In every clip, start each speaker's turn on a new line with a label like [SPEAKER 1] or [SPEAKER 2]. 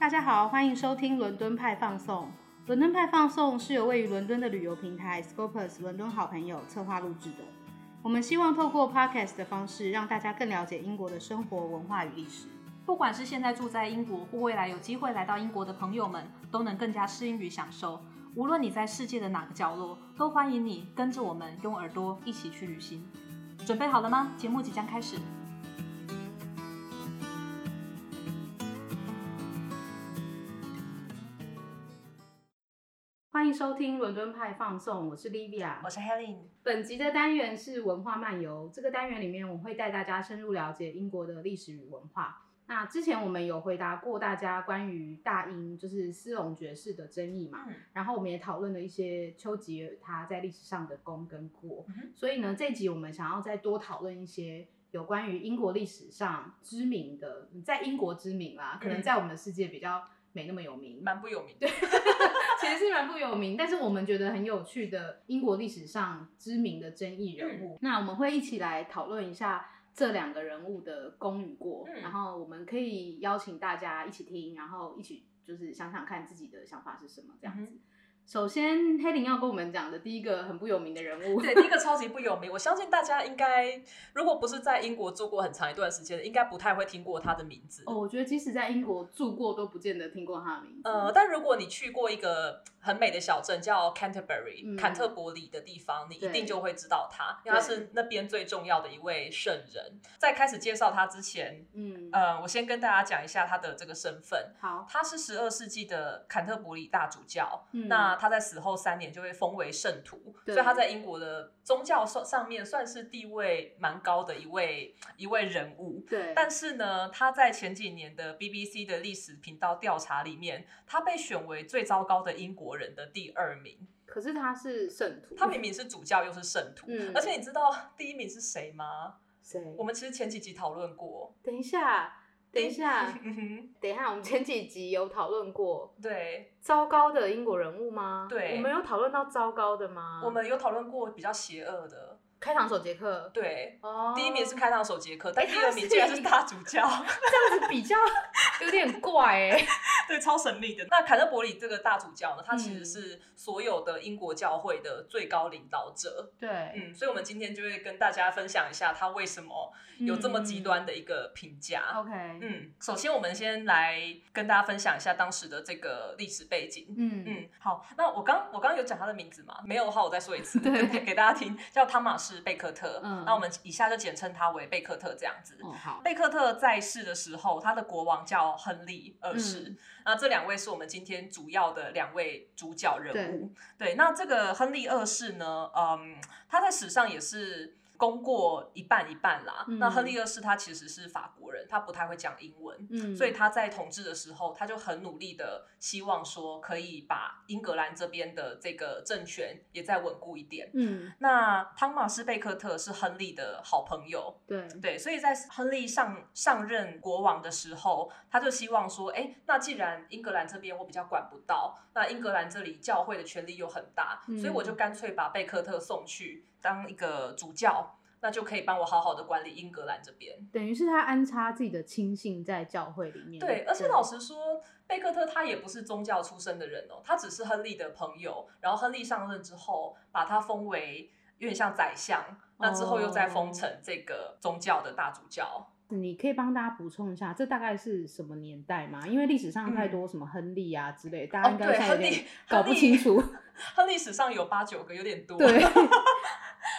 [SPEAKER 1] 大家好，欢迎收听伦敦派放送。伦敦派放送是由位于伦敦的旅游平台 Scopus 伦敦好朋友策划录制的。我们希望透过 Podcast 的方式，让大家更了解英国的生活、文化与历史。
[SPEAKER 2] 不管是现在住在英国，或未来有机会来到英国的朋友们，都能更加适应与享受。无论你在世界的哪个角落，都欢迎你跟着我们用耳朵一起去旅行。准备好了吗？节目即将开始。
[SPEAKER 1] 欢迎收听伦敦派放送，我是 Livia，
[SPEAKER 2] 我是 Helen。
[SPEAKER 1] 本集的单元是文化漫游。这个单元里面，我会带大家深入了解英国的历史与文化。那之前我们有回答过大家关于大英就是斯隆爵士的争议嘛，然后我们也讨论了一些丘吉尔他在历史上的功跟过。所以呢，这集我们想要再多讨论一些有关于英国历史上知名的，在英国知名啦，可能在我们的世界比较没那么有名，
[SPEAKER 2] 蛮不有名。
[SPEAKER 1] 对，其实是蛮不有名，但是我们觉得很有趣的英国历史上知名的争议人物。那我们会一起来讨论一下这两个人物的功与过，然后我们可以邀请大家一起听，然后一起就是想想看自己的想法是什么这样子。首先，黑林要跟我们讲的第一个很不有名的人物，
[SPEAKER 3] 对，第一个超级不有名。我相信大家应该，如果不是在英国住过很长一段时间，应该不太会听过他的名字。
[SPEAKER 1] 哦，我觉得即使在英国住过，都不见得听过他的名字。
[SPEAKER 3] 呃，但如果你去过一个很美的小镇叫 Canterbury，坎特伯里的地方，你一定就会知道他，因为他是那边最重要的一位圣人。在开始介绍他之前，嗯，呃，我先跟大家讲一下他的这个身份。
[SPEAKER 1] 好，
[SPEAKER 3] 他是十二世纪的坎特伯里大主教。那他在死后三年就被封为圣徒，所以他在英国的宗教上上面算是地位蛮高的一位一位人物。
[SPEAKER 1] 对，
[SPEAKER 3] 但是呢，他在前几年的 BBC 的历史频道调查里面，他被选为最糟糕的英国人的第二名。
[SPEAKER 1] 可是他是圣徒，
[SPEAKER 3] 他明明是主教又是圣徒，而且你知道第一名是谁吗？
[SPEAKER 1] 谁？
[SPEAKER 3] 我们其实前几集讨论过。
[SPEAKER 1] 等一下。等一下，等一下，我们前几集有讨论过，
[SPEAKER 3] 对，
[SPEAKER 1] 糟糕的英国人物吗？
[SPEAKER 3] 对，
[SPEAKER 1] 我们有讨论到糟糕的吗？
[SPEAKER 3] 我们有讨论过比较邪恶的。
[SPEAKER 1] 开膛手杰克，
[SPEAKER 3] 对，哦第一名是开膛手杰克，但第二名竟然是大主教，
[SPEAKER 1] 这样子比较 有点怪哎，
[SPEAKER 3] 对，超神秘的。那坎特伯里这个大主教呢，他其实是所有的英国教会的最高领导者，
[SPEAKER 1] 对，
[SPEAKER 3] 嗯，所以我们今天就会跟大家分享一下他为什么有这么极端的一个评价。
[SPEAKER 1] OK，
[SPEAKER 3] 嗯，首先我们先来跟大家分享一下当时的这个历史背景。嗯嗯，好，那我刚我刚刚有讲他的名字嘛？没有的话，我再说一次，对，给大家听，叫汤马斯。是贝克特，那我们以下就简称他为贝克特这样子。
[SPEAKER 1] 好，
[SPEAKER 3] 贝克特在世的时候，他的国王叫亨利二世。那这两位是我们今天主要的两位主角人物。对，那这个亨利二世呢，嗯，他在史上也是。功过一半一半啦。那亨利二世他其实是法国人，他不太会讲英文，所以他在统治的时候，他就很努力的希望说可以把英格兰这边的这个政权也再稳固一点。嗯，那汤马斯贝克特是亨利的好朋友，
[SPEAKER 1] 对
[SPEAKER 3] 对，所以在亨利上上任国王的时候，他就希望说，哎，那既然英格兰这边我比较管不到，那英格兰这里教会的权力又很大，所以我就干脆把贝克特送去。当一个主教，那就可以帮我好好的管理英格兰这边。
[SPEAKER 1] 等于是他安插自己的亲信在教会里面。
[SPEAKER 3] 对，而且老实说，贝克特他也不是宗教出身的人哦，他只是亨利的朋友。然后亨利上任之后，把他封为有点像宰相，那之后又再封成这个宗教的大主教。
[SPEAKER 1] 你可以帮大家补充一下，这大概是什么年代吗？因为历史上太多什么亨利啊之类，大家应该现在有点搞不清楚。
[SPEAKER 3] 亨利史上有八九个，有点多。
[SPEAKER 1] 对。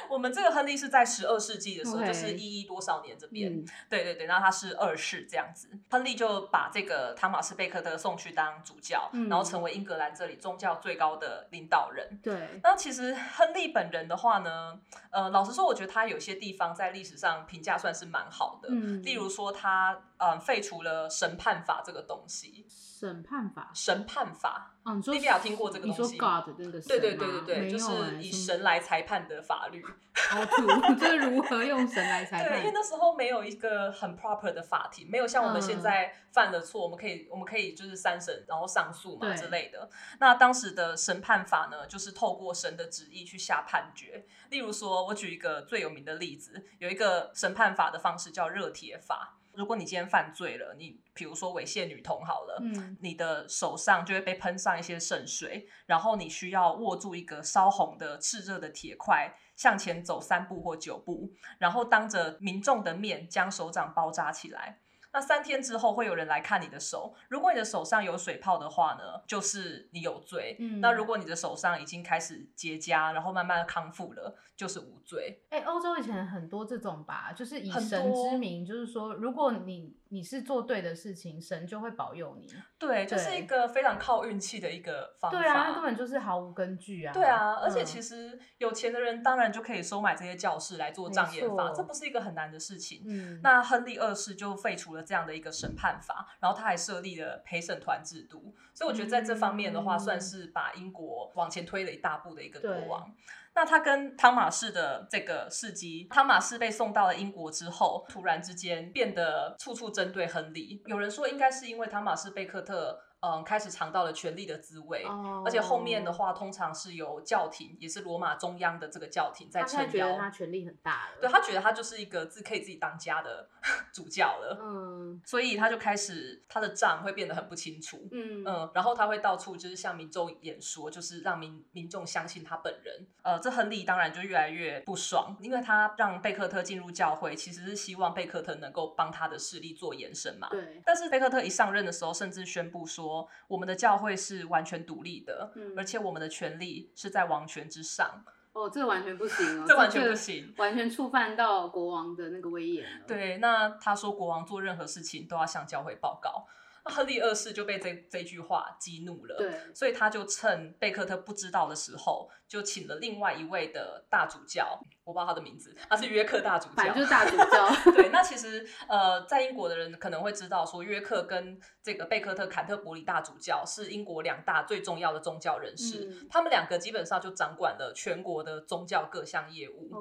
[SPEAKER 3] 我们这个亨利是在十二世纪的时候，就是一一多少年这边，对对对，然后他是二世这样子，亨利就把这个汤马斯贝克特送去当主教，然后成为英格兰这里宗教最高的领导人。
[SPEAKER 1] 对，
[SPEAKER 3] 那其实亨利本人的话呢，呃，老实说，我觉得他有些地方在历史上评价算是蛮好的，例如说他嗯废除了审判法这个东西。
[SPEAKER 1] 审判法，
[SPEAKER 3] 审判法，
[SPEAKER 1] 嗯，
[SPEAKER 3] 你比较听过这个东西？
[SPEAKER 1] 你说 God 那个
[SPEAKER 3] 对对对对对，就是以神来裁判的法律。
[SPEAKER 1] 好土，就是如何用神来裁判？
[SPEAKER 3] 对，因为那时候没有一个很 proper 的法庭，没有像我们现在犯了错，我们可以我们可以就是三审，然后上诉嘛之类的。那当时的审判法呢，就是透过神的旨意去下判决。例如说，我举一个最有名的例子，有一个审判法的方式叫热铁法。如果你今天犯罪了，你比如说猥亵女童好了，
[SPEAKER 1] 嗯，
[SPEAKER 3] 你的手上就会被喷上一些圣水，然后你需要握住一个烧红的炽热的铁块，向前走三步或九步，然后当着民众的面将手掌包扎起来。那三天之后会有人来看你的手，如果你的手上有水泡的话呢，就是你有罪。
[SPEAKER 1] 嗯
[SPEAKER 3] 那如果你的手上已经开始结痂，然后慢慢康复了，就是无罪。
[SPEAKER 1] 哎、欧洲以前很多这种吧，就是以神之名，就是说，如果你你是做对的事情，神就会保佑你。
[SPEAKER 3] 对，就是一个非常靠运气的一个方法。
[SPEAKER 1] 对啊，那根本就是毫无根据啊。
[SPEAKER 3] 对啊，而且
[SPEAKER 1] 嗯
[SPEAKER 3] 其实有钱的人当然就可以收买这些教士来做障眼法，这不是一个很难的事情。
[SPEAKER 1] 嗯，
[SPEAKER 3] 那亨利二世就废除了这样的一个审判法，然后他还设立了陪审团制度，所以我觉得在这方面的话，
[SPEAKER 1] 嗯
[SPEAKER 3] 算是把英国往前推了一大步的一个国
[SPEAKER 1] 对
[SPEAKER 3] 王。那他跟汤马士的这个事迹，汤马士被送到了英国之后，突然之间变得处处针对亨利。有人说，应该是因为汤马士贝克特。嗯，开始尝到了权力的滋味，
[SPEAKER 1] 哦
[SPEAKER 3] 而且后面的话，通常是由教廷，也是罗马中央的这个教廷在撑腰。
[SPEAKER 1] 觉得他权力很大了。
[SPEAKER 3] 对他觉得他就是一个自可以自己当家的 主教了，
[SPEAKER 1] 嗯
[SPEAKER 3] 所以他就开始他的账会变得很不清楚。
[SPEAKER 1] 嗯
[SPEAKER 3] 嗯，然后他会到处就是向民众演说，就是让民民众相信他本人。呃，这亨利当然就越来越不爽，因为他让贝克特进入教会，其实是希望贝克特能够帮他的势力做延伸嘛。
[SPEAKER 1] 对，
[SPEAKER 3] 但是贝克特一上任的时候，甚至宣布说，我们的教会是完全独立的，
[SPEAKER 1] 嗯
[SPEAKER 3] 而且我们的权利是在王权之上，
[SPEAKER 1] 哦，这个完全不行哦，
[SPEAKER 3] 这完全不行。
[SPEAKER 1] 完全触犯到国王的那个威严了。，
[SPEAKER 3] 对，那他说国王做任何事情都要向教会报告。那亨利二世就被这这句话激怒了，
[SPEAKER 1] 对，
[SPEAKER 3] 所以他就趁贝克特不知道的时候，就请了另外一位的大主教，我不知道他的名字，他是约克大主教
[SPEAKER 1] 就。是大主教。
[SPEAKER 3] 对，那其实呃，在英国的人可能会知道，说约克跟这个贝克特坎特伯里大主教是英国两大最重要的宗教人士，
[SPEAKER 1] 嗯
[SPEAKER 3] 他们两个基本上就掌管了全国的宗教各项业务。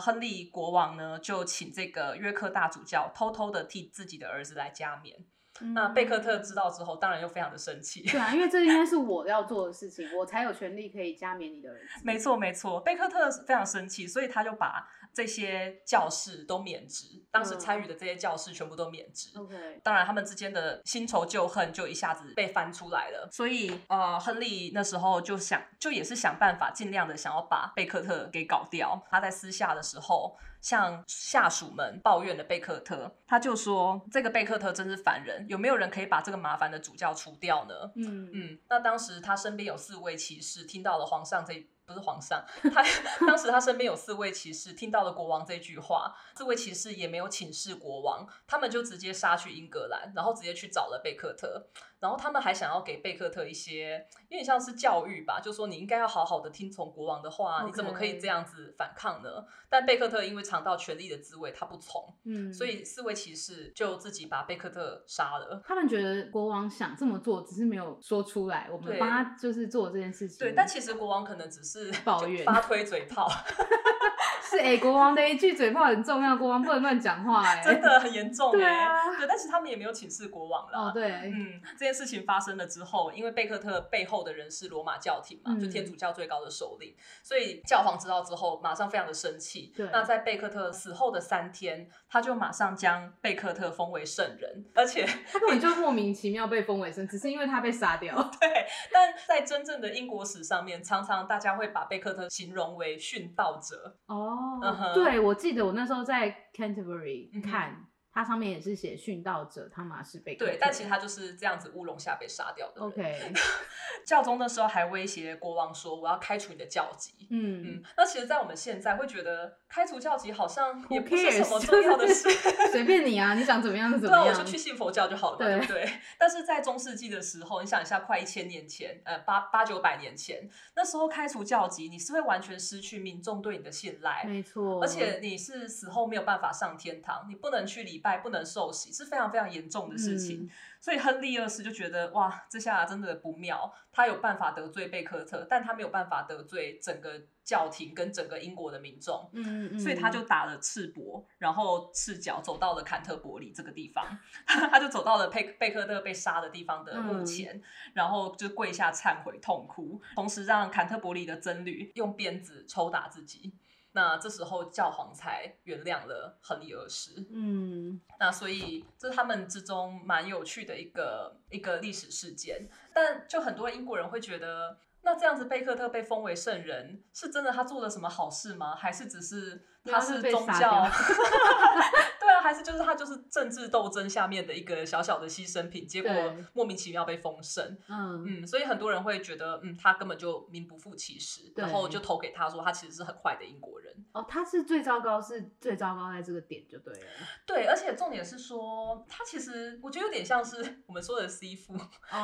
[SPEAKER 3] 亨利国王呢就请这个约克大主教偷偷的替自己的儿子来加冕。那贝克特知道之后，当然又非常的生气。
[SPEAKER 1] 对啊，因为这应该是我要做的事情，我才有权利可以加冕你的儿子。
[SPEAKER 3] 没错，没错，贝克特非常生气，所以他就把这些教士都免职，当时参与的这些教士全部都免职。
[SPEAKER 1] OK，
[SPEAKER 3] 当然，他们之间的新仇旧恨就一下子被翻出来了。所以，呃，亨利那时候就想，就也是想办法，尽量的想要把贝克特给搞掉。他在私下的时候，向下属们抱怨了贝克特，他就说：“这个贝克特真是烦人，有没有人可以把这个麻烦的主教除掉呢？”
[SPEAKER 1] 嗯
[SPEAKER 3] 嗯，那当时他身边有四位骑士，听到了皇上这不是皇上，他当时他身边有四位骑士，听到了国王这句话，四位骑士也没有请示国王，他们就直接杀去英格兰，然后直接去找了贝克特，然后他们还想要给贝克特一些有点像是教育吧，就说你应该要好好的听从国王的话，你怎么可以这样子反抗呢？但贝克特因为尝到权力的滋味，他不从，
[SPEAKER 1] 嗯，
[SPEAKER 3] 所以四位骑士就自己把贝克特杀了。
[SPEAKER 1] 他们觉得国王想这么做，只是没有说出来，我们他就是做这件事情。
[SPEAKER 3] 对，但其实国王可能只是就
[SPEAKER 1] 抱怨
[SPEAKER 3] 发推嘴炮
[SPEAKER 1] 是哎、国王的一句嘴炮很重要，国王不能乱讲话哎、
[SPEAKER 3] 真的很严重
[SPEAKER 1] 对
[SPEAKER 3] 哎、
[SPEAKER 1] 啊
[SPEAKER 3] 对，但是他们也没有请示国王了。
[SPEAKER 1] 哦，对，
[SPEAKER 3] 嗯，这件事情发生了之后，因为贝克特背后的人是罗马教廷嘛，
[SPEAKER 1] 嗯
[SPEAKER 3] 就天主教最高的首领，所以教皇知道之后，马上非常的生气。
[SPEAKER 1] 对
[SPEAKER 3] 那在贝克特死后的三天，他就马上将贝克特封为圣人，而且
[SPEAKER 1] 他根本就莫名其妙被封为圣，只是因为他被杀掉。
[SPEAKER 3] 对，但在真正的英国史上面，常常大家会把贝克特形容为殉道者。
[SPEAKER 1] 哦
[SPEAKER 3] 嗯哼
[SPEAKER 1] 对，我记得我那时候在 Canterbury 看，它上面也是写殉道者汤马士贝克。
[SPEAKER 3] 对，但其实他就是这样子乌龙下被杀掉的。
[SPEAKER 1] OK，
[SPEAKER 3] 教宗那时候还威胁国王说：“我要开除你的教籍。”
[SPEAKER 1] 嗯
[SPEAKER 3] 嗯，那其实，在我们现在会觉得开除教籍好像也不是什么重要的事，
[SPEAKER 1] 随便你啊，你想怎么样就怎
[SPEAKER 3] 对啊，我。就去信佛教就好了嘛，对
[SPEAKER 1] 对
[SPEAKER 3] 不对？但是在中世纪的时候，你想一下，快一千年前，呃，八八九百年前，那时候开除教籍，你是会完全失去民众对你的信赖。
[SPEAKER 1] 没错，
[SPEAKER 3] 而且你是死后没有办法上天堂，你不能去礼拜，不能受洗，是非常非常严重的事情。
[SPEAKER 1] 嗯
[SPEAKER 3] 所以亨利二世就觉得哇，这下真的不妙。他有办法得罪贝克特，但他没有办法得罪整个教廷跟整个英国的民众。
[SPEAKER 1] 嗯嗯，
[SPEAKER 3] 所以他就打了赤膊，然后赤脚走到了坎特伯里这个地方，他就走到了贝贝克特被杀的地方的墓前，然后就跪下忏悔痛哭，同时让坎特伯里的僧侣用鞭子抽打自己。那这时候教皇才原谅了亨利二世。
[SPEAKER 1] 嗯，
[SPEAKER 3] 那所以这是他们之中蛮有趣的一个一个历史事件。但就很多英国人会觉得，那这样子贝克特被封为圣人，是真的他做了什么好事吗？还是只是他是宗教？还是就是他就是政治斗争下面的一个小小的牺牲品，结果莫名其妙被封神。嗯嗯，所以很多人会觉得，嗯，他根本就名不副其实，然后就投给他说他其实是很坏的英国人。
[SPEAKER 1] 哦，他是最糟糕，是最糟糕在这个点就对了。
[SPEAKER 3] 对，而且重点是说，他其实我觉得有点像是我们说的 C 父，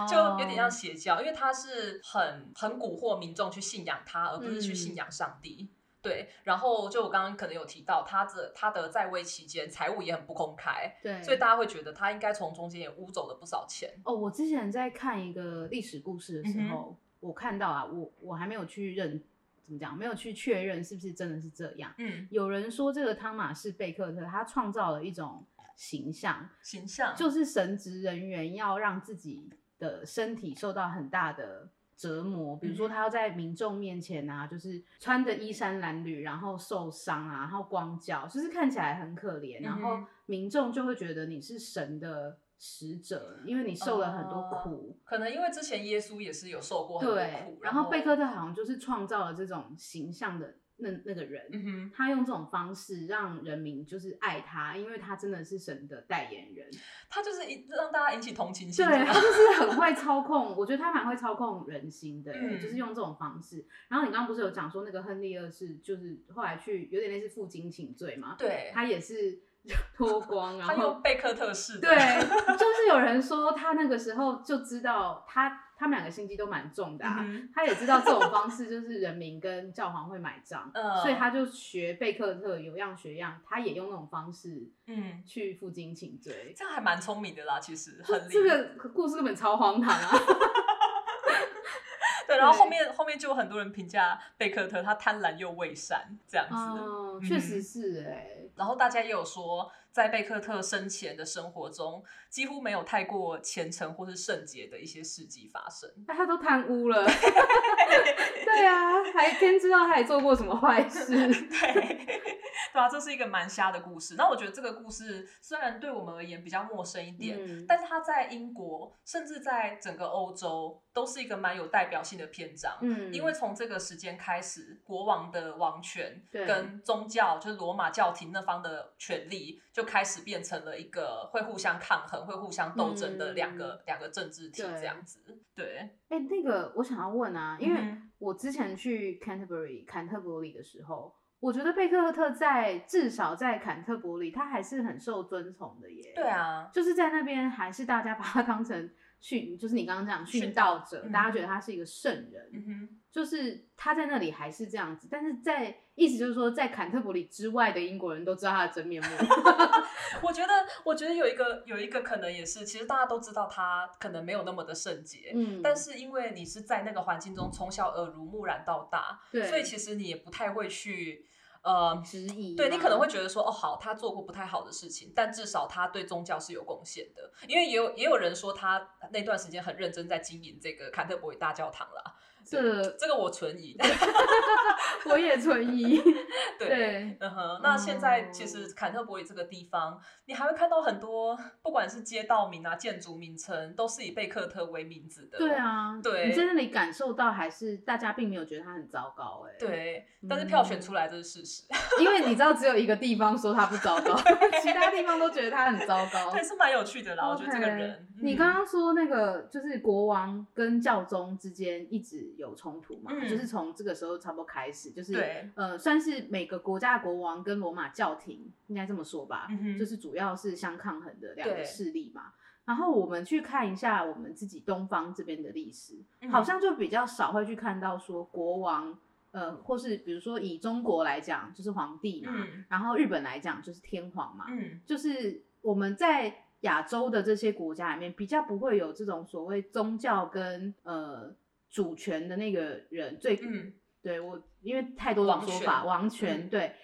[SPEAKER 3] 就有点像邪教，因为他是很很蛊惑民众去信仰他，而不是去信仰上帝。对，然后就我刚刚可能有提到，他的他的在位期间财务也很不公开，
[SPEAKER 1] 对，
[SPEAKER 3] 所以大家会觉得他应该从中间也污走了不少钱。
[SPEAKER 1] 哦，我之前在看一个历史故事的时候，我看到啊，我我还没有去认怎么讲，没有去确认是不是真的是这样。嗯，有人说这个汤马士贝克特他创造了一种形象，
[SPEAKER 3] 形象
[SPEAKER 1] 就是神职人员要让自己的身体受到很大的。折磨，比如说他要在民众面前啊，就是穿着衣衫褴褛，然后受伤啊，然后光脚，就是看起来很可怜，然后民众就会觉得你是神的使者，因为你受了很多苦。
[SPEAKER 3] 可能因为之前耶稣也是有受过很多苦，
[SPEAKER 1] 然后贝克特好像就是创造了这种形象的。那那个人，他用这种方式让人民就是爱他，因为他真的是神的代言人。
[SPEAKER 3] 他就是一让大家引起同情心。
[SPEAKER 1] 对他就是很会操控，我觉得他蛮会操控人心的，就是用这种方式。然后你刚刚不是有讲说那个亨利二世，就是后来去有点类似负荆请罪嘛？
[SPEAKER 3] 对，
[SPEAKER 1] 他也是 脱光，然后
[SPEAKER 3] 贝克特式。
[SPEAKER 1] 对，就是有人说他那个时候就知道他。他们两个心机都蛮重的啊，他也知道这种方式就是人民跟教皇会买账，所以他就学贝克特有样学样，他也用那种方式，嗯，去负荆请罪，
[SPEAKER 3] 这样还蛮聪明的啦。其实很，
[SPEAKER 1] 这个故事根本超荒唐啊！
[SPEAKER 3] 对，然后后面后面就有很多人评价贝克特他贪婪又伪善这样
[SPEAKER 1] 子，确实是哎。
[SPEAKER 3] 然后大家也有说。在贝克特生前的生活中，几乎没有太过虔诚或是圣洁的一些事迹发生。
[SPEAKER 1] 那他都贪污了，对啊，还天知道他还做过什么坏事。
[SPEAKER 3] 对，对啊，这是一个蛮瞎的故事。那我觉得这个故事虽然对我们而言比较陌生一点，但是他在英国，甚至在整个欧洲，都是一个蛮有代表性的篇章。嗯，因为从这个时间开始，国王的王权跟宗教，就是罗马教廷那方的权力。就开始变成了一个会互相抗衡、会互相斗争的两个两个政治体这样子。对，
[SPEAKER 1] 哎，那个我想要问啊，因为我之前去 Canterbury 坎特伯里的时候，我觉得贝克特在至少在坎特伯里，他还是很受尊崇的耶。
[SPEAKER 3] 对啊，
[SPEAKER 1] 就是在那边还是大家把他当成训，就是你刚刚讲训道者，大家觉得他是一个圣人。嗯哼。就是他在那里还是这样子，但是在意思就是说，在坎特伯里之外的英国人都知道他的真面目。
[SPEAKER 3] 我觉得，我觉得有一个有一个可能也是，其实大家都知道他可能没有那么的圣洁，嗯，但是因为你是在那个环境中从小耳濡目染到大，对，所以其实你也不太会去呃
[SPEAKER 1] 质疑，
[SPEAKER 3] 对你可能会觉得说，哦，好，他做过不太好的事情，但至少他对宗教是有贡献的，因为也有也有人说他那段时间很认真在经营这个坎特伯里大教堂啦。
[SPEAKER 1] 这
[SPEAKER 3] 这个我存疑，
[SPEAKER 1] 我也存疑。
[SPEAKER 3] 对，嗯哼。那现在其实坎特伯里这个地方，你还会看到很多，不管是街道名啊、建筑名称，都是以贝克特为名字的。
[SPEAKER 1] 对啊，
[SPEAKER 3] 对。
[SPEAKER 1] 你在那里感受到，还是大家并没有觉得它很糟糕？哎，
[SPEAKER 3] 对。但是票选出来这是事实，
[SPEAKER 1] 因为你知道，只有一个地方说它不糟糕，其他地方都觉得它很糟糕。
[SPEAKER 3] 还是蛮有趣的啦，我觉得这个人。
[SPEAKER 1] 你刚刚说那个，就是国王跟教宗之间一直。有冲突嘛？就是从这个时候差不多开始，就是呃，算是每个国家的国王跟罗马教廷应该这么说吧，就是主要是相抗衡的两个势力嘛。然后我们去看一下我们自己东方这边的历史，好像就比较少会去看到说国王，呃，或是比如说以中国来讲就是皇帝嘛，然后日本来讲就是天皇嘛，就是我们在亚洲的这些国家里面比较不会有这种所谓宗教跟呃。主权的那个人最，嗯，对我，因为太多种说法，王权对，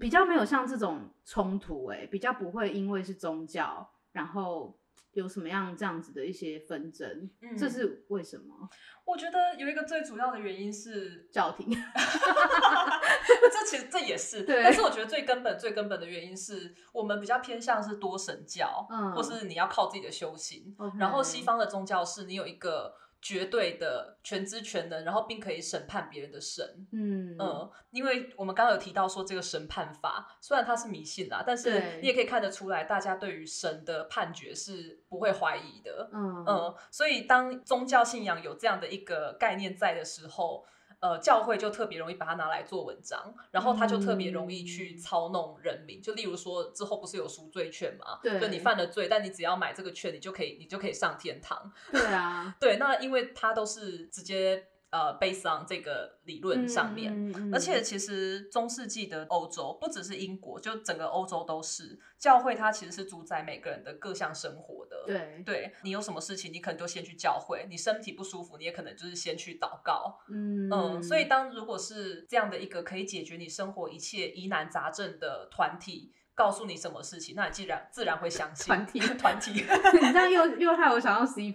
[SPEAKER 1] 比较没有像这种冲突，哎，比较不会因为是宗教，然后有什么样这样子的一些纷争？
[SPEAKER 3] 嗯
[SPEAKER 1] 这是为什么？
[SPEAKER 3] 我觉得有一个最主要的原因是，
[SPEAKER 1] 教廷，
[SPEAKER 3] 这其实这也是，
[SPEAKER 1] 对
[SPEAKER 3] 但是我觉得最根本、最根本的原因是我们比较偏向是多神教，
[SPEAKER 1] 嗯
[SPEAKER 3] 或是你要靠自己的修行。然后西方的宗教是你有一个绝对的全知全能，然后并可以审判别人的神。
[SPEAKER 1] 嗯
[SPEAKER 3] 嗯，因为我们刚刚有提到说这个审判法，虽然它是迷信啦，但是你也可以看得出来，大家对于神的判决是不会怀疑的。
[SPEAKER 1] 嗯
[SPEAKER 3] 嗯，所以当宗教信仰有这样的一个概念在的时候，呃，教会就特别容易把它拿来做文章，然后他就特别容易去
[SPEAKER 1] 嗯
[SPEAKER 3] 操弄人民。就例如说，之后不是有赎罪券嘛？
[SPEAKER 1] 对
[SPEAKER 3] 就你犯了罪，但你只要买这个券，你就可以，你就可以上天堂。
[SPEAKER 1] 对啊，
[SPEAKER 3] 对，那因为他都是直接呃 based on 这个理论上面。
[SPEAKER 1] 嗯嗯嗯
[SPEAKER 3] 而且其实中世纪的欧洲不只是英国，就整个欧洲都是教会，它其实是主宰每个人的各项生活的。
[SPEAKER 1] 对，
[SPEAKER 3] 对你有什么事情，你可能就先去教会；你身体不舒服，你也可能就是先去祷告。
[SPEAKER 1] 嗯
[SPEAKER 3] 嗯，所以当如果是这样的一个可以解决你生活一切疑难杂症的团体，告诉你什么事情，那你既然自然会相信
[SPEAKER 1] 团体
[SPEAKER 3] 团体。
[SPEAKER 1] 你这样又又害我想要 C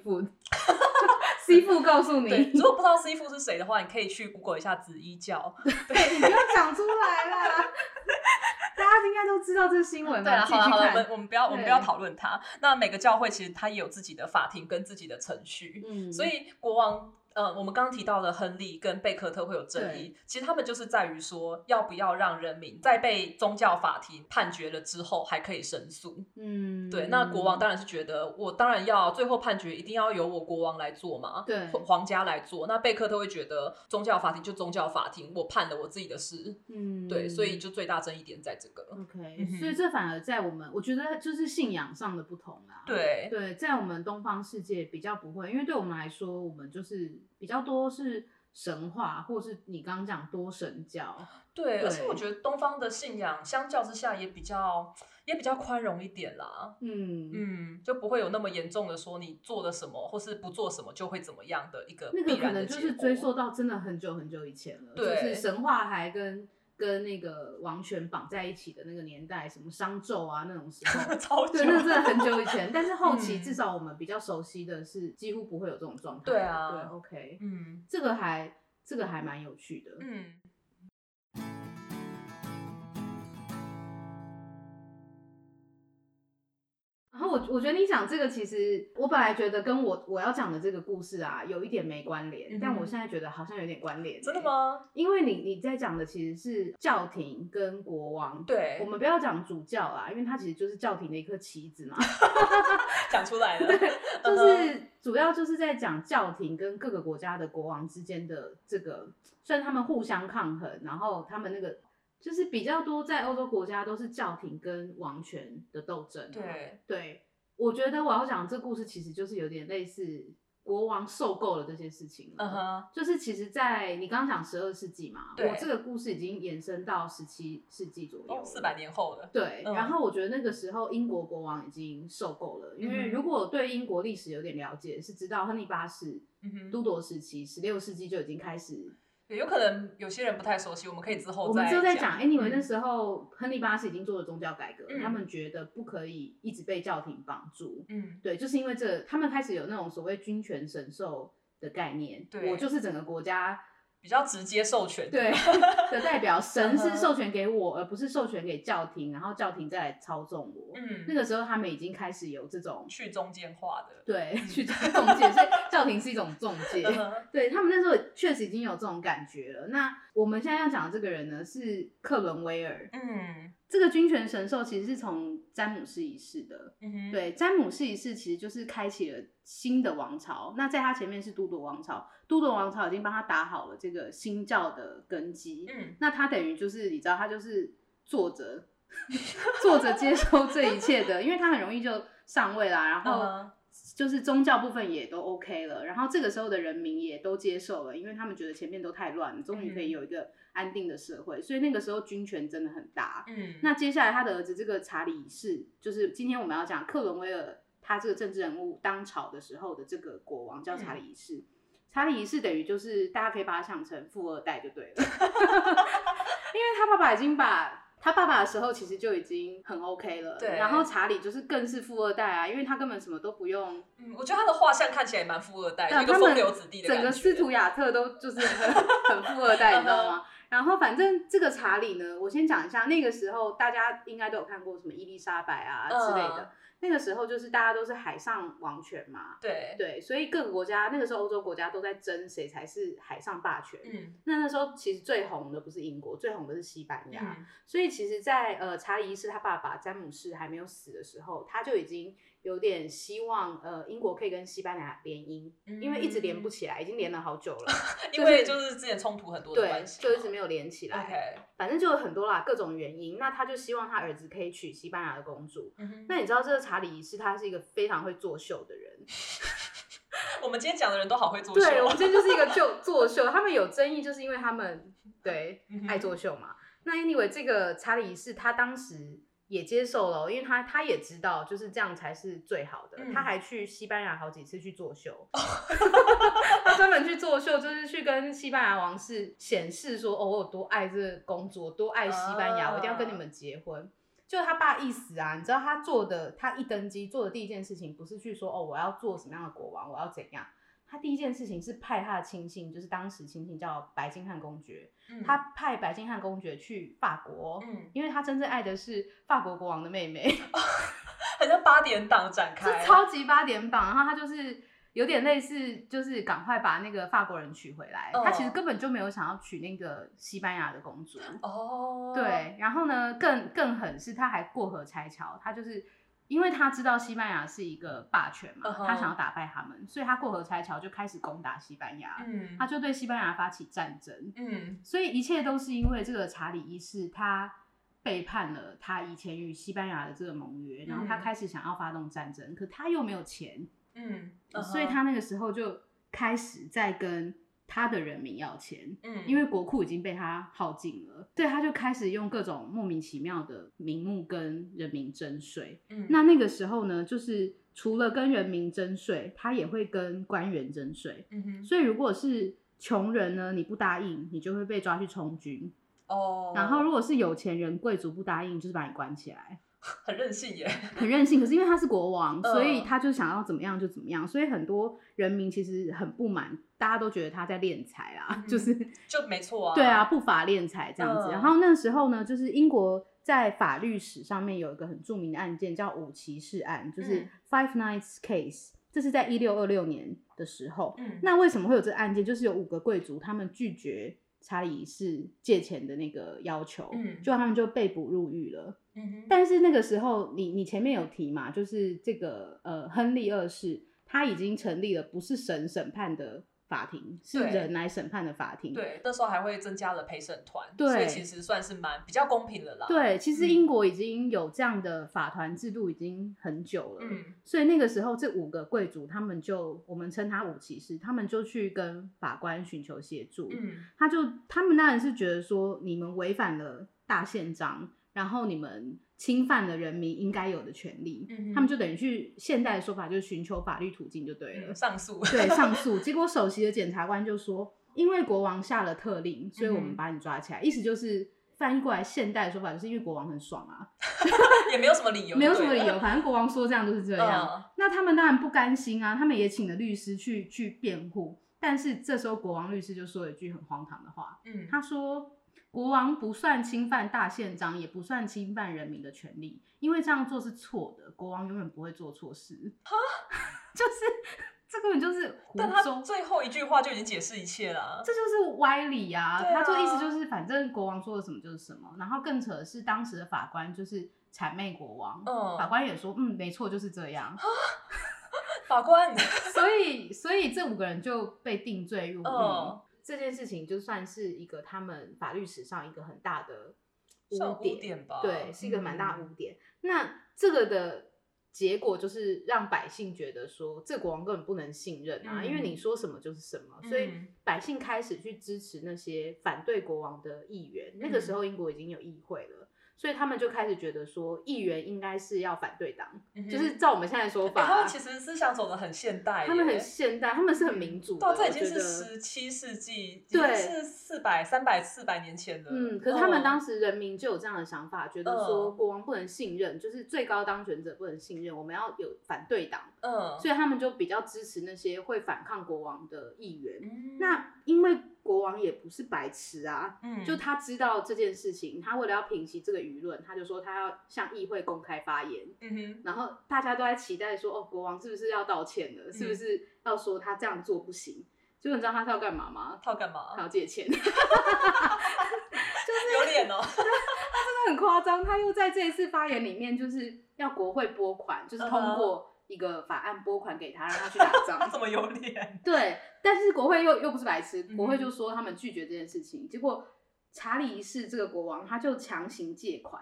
[SPEAKER 1] 父，C 父告诉，你，
[SPEAKER 3] 如果不知道 C 父是谁的话，你可以去 Google 一下紫衣教。
[SPEAKER 1] 对，你不要讲出来啦，大家应该都知道这新闻
[SPEAKER 3] 对啊，
[SPEAKER 1] 吧？
[SPEAKER 3] 好了好了，我们我们不要我们不要讨论它。那每个教会其实它也有自己的法庭跟自己的程序，
[SPEAKER 1] 嗯，
[SPEAKER 3] 所以国王。呃，我们刚刚提到的亨利跟贝克特会有争议，其实他们就是在于说，要不要让人民在被宗教法庭判决了之后还可以申诉。
[SPEAKER 1] 嗯，
[SPEAKER 3] 对，那国王当然是觉得，我当然要最后判决一定要由我国王来做嘛，
[SPEAKER 1] 对
[SPEAKER 3] 皇家来做。那贝克特会觉得，宗教法庭就宗教法庭，我判了我自己的事，
[SPEAKER 1] 嗯，
[SPEAKER 3] 对，所以就最大争议点在这个。
[SPEAKER 1] OK，、
[SPEAKER 3] 嗯
[SPEAKER 1] 所以这反而在我们，我觉得就是信仰上的不同啦。
[SPEAKER 3] 对，
[SPEAKER 1] 对，在我们东方世界比较不会，因为对我们来说，我们就是比较多是神话，或是你刚刚讲多神教。
[SPEAKER 3] 对，而且我觉得东方的信仰相较之下也比较也比较宽容一点啦。
[SPEAKER 1] 嗯，
[SPEAKER 3] 嗯，就不会有那么严重的说你做了什么或是不做什么就会怎么样的一个
[SPEAKER 1] 那个可能就是追溯到真的很久很久以前了，
[SPEAKER 3] 对
[SPEAKER 1] 就是神话还跟跟那个王权绑在一起的那个年代，什么商纣啊那种时候。对，那真的很久以前，但是后期
[SPEAKER 3] 嗯
[SPEAKER 1] 至少我们比较熟悉的是，几乎不会有这种状态。
[SPEAKER 3] 对啊
[SPEAKER 1] 对，OK，
[SPEAKER 3] 嗯
[SPEAKER 1] 这个还这个还蛮有趣的。
[SPEAKER 3] 嗯。
[SPEAKER 1] 我我觉得你讲这个，其实我本来觉得跟我我要讲的这个故事啊有一点没关联，
[SPEAKER 3] 嗯
[SPEAKER 1] 但我现在觉得好像有点关联。
[SPEAKER 3] 真的？吗？
[SPEAKER 1] 因为你你在讲的其实是教廷跟国王。
[SPEAKER 3] 对
[SPEAKER 1] 我，们不要讲主教啦，因为他其实就是教廷的一颗棋子嘛。
[SPEAKER 3] 讲出来了。
[SPEAKER 1] 就是主要就是在讲教廷跟各个国家的国王之间的这个，虽然他们互相抗衡，然后他们那个就是比较多在欧洲国家都是教廷跟王权的斗争。
[SPEAKER 3] 对，
[SPEAKER 1] 对，我觉得我要讲这故事其实就是有点类似国王受够了这些事情了。
[SPEAKER 3] 嗯哼，
[SPEAKER 1] 就是其实，在你刚刚讲十二世纪嘛，我这个故事已经延伸到十七世纪左右
[SPEAKER 3] 四百年后了。
[SPEAKER 1] 对，
[SPEAKER 3] 嗯
[SPEAKER 1] 然后我觉得那个时候英国国王已经受够了，因为如果对英国历史有点了解，是知道亨利八世
[SPEAKER 3] 嗯哼，
[SPEAKER 1] 都铎时期，十六世纪就已经开始。
[SPEAKER 3] 对有可能有些人不太熟悉，我们可以之后
[SPEAKER 1] 我们之后再讲
[SPEAKER 3] 讲。
[SPEAKER 1] ，anyway，
[SPEAKER 3] 嗯。
[SPEAKER 1] 那时候亨利八世已经做了宗教改革，
[SPEAKER 3] 嗯。
[SPEAKER 1] 他们觉得不可以一直被教廷绑住，
[SPEAKER 3] 嗯，
[SPEAKER 1] 对，就是因为这，他们开始有那种所谓君权神授的概念，
[SPEAKER 3] 对。
[SPEAKER 1] 我就是整个国家
[SPEAKER 3] 比较直接授权。
[SPEAKER 1] 对 的代表，神是授权给我，而不是授权给教廷，然后教廷再来操纵我。
[SPEAKER 3] 嗯，
[SPEAKER 1] 那个时候他们已经开始有这种
[SPEAKER 3] 去中间化的。
[SPEAKER 1] 对去中介，所以教廷是一种中介。对他们那时候确实已经有这种感觉了。那我们现在要讲的这个人呢，是克伦威尔。
[SPEAKER 3] 嗯
[SPEAKER 1] 这个君权神授其实是从詹姆斯一世的。
[SPEAKER 3] 嗯，
[SPEAKER 1] 对，詹姆斯一世其实就是开启了新的王朝。那在他前面是都铎王朝，都铎王朝已经帮他打好了这个新教的根基。
[SPEAKER 3] 嗯
[SPEAKER 1] 那他等于就是你知道，他就是坐着 坐着接收这一切的，因为他很容易就上位啦，然后
[SPEAKER 3] 嗯
[SPEAKER 1] 就是宗教部分也都 OK 了，然后这个时候的人民也都接受了，因为他们觉得前面都太乱了，终于可以有一个安定的社会，所以那个时候军权真的很大。
[SPEAKER 3] 嗯，
[SPEAKER 1] 那接下来他的儿子这个查理一世，就是今天我们要讲克伦威尔他这个政治人物当朝的时候的这个国王叫查理一世。查理一世等于就是大家可以把他想成富二代就对了，因为他爸爸已经把他爸爸的时候其实就已经很 OK 了，
[SPEAKER 3] 对
[SPEAKER 1] 然后查理就是更是富二代啊，因为他根本什么都不用，
[SPEAKER 3] 嗯，我觉得他的画像看起来蛮富二代，的一个风流子弟的
[SPEAKER 1] 整。个斯图亚特都就是很 很富二代，你知道吗？然后反正这个查理呢，我先讲一下，那个时候大家应该都有看过什么伊丽莎白啊之类的，
[SPEAKER 3] 嗯
[SPEAKER 1] 那个时候就是大家都是海上王权嘛。
[SPEAKER 3] 对，
[SPEAKER 1] 对，所以各个国家那个时候欧洲国家都在争谁才是海上霸权。
[SPEAKER 3] 嗯
[SPEAKER 1] 那那时候其实最红的不是英国，最红的是西班牙。
[SPEAKER 3] 嗯
[SPEAKER 1] 所以其实在，呃查理一世他爸爸詹姆士还没有死的时候，他就已经有点希望呃英国可以跟西班牙联姻，因为一直连不起来，已经连了好久了。
[SPEAKER 3] 因为就是之前冲突很多的
[SPEAKER 1] 对
[SPEAKER 3] 关，系，
[SPEAKER 1] 就一直没有连起来。反正就有很多啦，各种原因。那他就希望他儿子可以娶西班牙的公主。
[SPEAKER 3] 嗯
[SPEAKER 1] 那你知道这个查理一世他是一个非常会作秀的人，
[SPEAKER 3] 我们今天讲的人都好会作秀
[SPEAKER 1] 对，我
[SPEAKER 3] 哦
[SPEAKER 1] 们，今天就是一个 就作秀，他们有争议，就是因为他们对
[SPEAKER 3] 嗯
[SPEAKER 1] 爱作秀嘛。那 anyway，这个查理一世他当时也接受了，因为他他也知道就是这样才是最好的。
[SPEAKER 3] 嗯
[SPEAKER 1] 他还去西班牙好几次去作秀，他专门去作秀，就是去跟西班牙王室显示说，哦，我有多爱这个公主，我多爱西班牙，
[SPEAKER 3] 啊
[SPEAKER 1] 我一定要跟你们结婚。就他爸一死啊，你知道他做的，他一登基做的第一件事情不是去说哦，我要做什么样的国王，我要怎样。他第一件事情是派他的亲信，就是当时亲信叫白金汉公爵，
[SPEAKER 3] 嗯。
[SPEAKER 1] 他派白金汉公爵去法国，
[SPEAKER 3] 嗯，
[SPEAKER 1] 因为他真正爱的是法国国王的妹妹，
[SPEAKER 3] 很像八点档展
[SPEAKER 1] 是
[SPEAKER 3] 开，
[SPEAKER 1] 超级八点档，然后他就是有点类似，就是赶快把那个法国人娶回来。
[SPEAKER 3] 哦
[SPEAKER 1] 他其实根本就没有想要娶那个西班牙的公主。
[SPEAKER 3] 哦，
[SPEAKER 1] 对，然后呢，更更狠是他还过河拆桥，他就是因为他知道西班牙是一个霸权嘛他想要打败他们，所以他过河拆桥就开始攻打西班牙，
[SPEAKER 3] 嗯，
[SPEAKER 1] 他就对西班牙发起战争。
[SPEAKER 3] 嗯。
[SPEAKER 1] 所以一切都是因为这个查理一世他背叛了他以前与西班牙的这个盟约，然后他
[SPEAKER 3] 嗯。
[SPEAKER 1] 开始想要发动战争，可他又没有钱，
[SPEAKER 3] 嗯，
[SPEAKER 1] 所以他那个时候就开始在跟他的人民要钱。
[SPEAKER 3] 嗯，
[SPEAKER 1] 因为国库已经被他耗尽了，对，他就开始用各种莫名其妙的名目跟人民征税。
[SPEAKER 3] 嗯
[SPEAKER 1] 那那个时候呢，就是除了跟人民征税，他也会跟官员征税。
[SPEAKER 3] 嗯哼
[SPEAKER 1] 所以如果是穷人呢，你不答应，你就会被抓去充军；
[SPEAKER 3] 哦，
[SPEAKER 1] 然后如果是有钱人、贵族不答应，就是把你关起来，
[SPEAKER 3] 很任性耶，
[SPEAKER 1] 很任性。可是因为他是国王，
[SPEAKER 3] 嗯
[SPEAKER 1] 所以他就想要怎么样就怎么样，所以很多人民其实很不满，大家都觉得他在敛财啊，
[SPEAKER 3] 嗯
[SPEAKER 1] 就是
[SPEAKER 3] 就没错啊，
[SPEAKER 1] 对啊，，不法敛财这样子。
[SPEAKER 3] 嗯
[SPEAKER 1] 然后那时候呢，就是英国在法律史上面有一个很著名的案件叫五骑士案，就是
[SPEAKER 3] 嗯
[SPEAKER 1] Five Nights Case，这是在一六二六年的时候。
[SPEAKER 3] 嗯，
[SPEAKER 1] 那为什么会有这个案件？就是有五个贵族他们拒绝查理一世借钱的那个要求，
[SPEAKER 3] 嗯
[SPEAKER 1] 就他们就被捕入狱了。
[SPEAKER 3] 嗯哼，
[SPEAKER 1] 但是那个时候，你你前面有提嘛，就是这个呃亨利二世他已经成立了不是神审判的法庭，是
[SPEAKER 3] 对。
[SPEAKER 1] 人来审判的法庭。
[SPEAKER 3] 对，那时候还会增加了陪审团，
[SPEAKER 1] 对
[SPEAKER 3] 所以其实算是蛮比较公平的啦，，
[SPEAKER 1] 对，其实
[SPEAKER 3] 嗯。
[SPEAKER 1] 英国已经有这样的法团制度已经很久了，
[SPEAKER 3] 嗯
[SPEAKER 1] 所以那个时候这五个贵族他们就我们称他五骑士，他们就去跟法官寻求协助，
[SPEAKER 3] 嗯。
[SPEAKER 1] 他就他们当然是觉得说你们违反了大宪章，然后你们侵犯了人民应该有的权利，
[SPEAKER 3] 嗯
[SPEAKER 1] 他们就等于去现代的说法就是寻求法律途径就对了，
[SPEAKER 3] 嗯，上诉，
[SPEAKER 1] 对，上诉。结果首席的检察官就说，因为国王下了特令，所以我们
[SPEAKER 3] 嗯
[SPEAKER 1] 把你抓起来。意思就是翻译过来现代的说法，就是因为国王很爽啊，
[SPEAKER 3] 也没有什么理由，
[SPEAKER 1] 没有什么理由，，反正国王说这样就是这样。
[SPEAKER 3] 嗯
[SPEAKER 1] 那他们当然不甘心啊，他们也请了律师去去辩护。但是这时候国王律师就说了一句很荒唐的话，
[SPEAKER 3] 嗯，
[SPEAKER 1] 他说。国王不算侵犯大宪章，也不算侵犯人民的权利，因为这样做是错的。国王永远不会做错事。就是这根本就是胡
[SPEAKER 3] 但他
[SPEAKER 1] 诌。
[SPEAKER 3] 最后一句话就已经解释一切了啊，
[SPEAKER 1] 这就是歪理啊！
[SPEAKER 3] 对啊
[SPEAKER 1] 他这个意思就是，反正国王说了什么就是什么。然后更扯的是，当时的法官就是谄媚国王，
[SPEAKER 3] 嗯
[SPEAKER 1] 法官也说，嗯，没错，就是这样。
[SPEAKER 3] 法官，
[SPEAKER 1] 所以，所以这五个人就被定罪入狱。
[SPEAKER 3] 嗯
[SPEAKER 1] 这件事情就算是一个他们法律史上一个很大的
[SPEAKER 3] 算污
[SPEAKER 1] 污点，
[SPEAKER 3] 点吧
[SPEAKER 1] 对，是一个蛮大
[SPEAKER 3] 嗯
[SPEAKER 1] 污点。那这个的结果就是让百姓觉得说，这国王根本不能信任啊，
[SPEAKER 3] 嗯
[SPEAKER 1] 因为你说什么就是什么，所以
[SPEAKER 3] 嗯
[SPEAKER 1] 百姓开始去支持那些反对国王的议员。那个时候英国已经有议会了。所以他们就开始觉得说，议员应该是要反对党，
[SPEAKER 3] 嗯
[SPEAKER 1] 就是照我们现在说法，
[SPEAKER 3] 欸他们其实思想走的很现代，
[SPEAKER 1] 他们很现代，他们是很民主的，
[SPEAKER 3] 对啊，这已经是十七世纪，已
[SPEAKER 1] 对
[SPEAKER 3] 经是四百、三百、四百年前的。
[SPEAKER 1] 嗯，可是他们当
[SPEAKER 3] 时
[SPEAKER 1] 时人民就有这样的想法，觉得说国王不能信任，就是最高当权者不能信任，我们要有反对党，
[SPEAKER 3] 嗯，
[SPEAKER 1] 所以他们就比较支持那些会反抗国王的议员。
[SPEAKER 3] 嗯
[SPEAKER 1] 那因为国王也不是白痴啊，
[SPEAKER 3] 嗯
[SPEAKER 1] 就他知道这件事情，他为了要平息这个舆论，他就说他要向议会公开发言，
[SPEAKER 3] 嗯哼，
[SPEAKER 1] 然后大家都在期待说，哦，国王是不是要道歉了？是不是要说他这样做不行？结果你知道他是要干嘛吗？
[SPEAKER 3] 他要干嘛
[SPEAKER 1] 他？要借钱。
[SPEAKER 3] 有脸哦，他
[SPEAKER 1] 真的很夸张，他又在这一次发言里面，就是要国会拨款，就是通过一个法案拨款给他，让他去打
[SPEAKER 3] 他
[SPEAKER 1] 仗。
[SPEAKER 3] 怎么有脸？
[SPEAKER 1] 对，但是国会又又不是白痴，
[SPEAKER 3] 嗯
[SPEAKER 1] 国会就说他们拒绝这件事情，结果查理一世这个国王他就强行借款，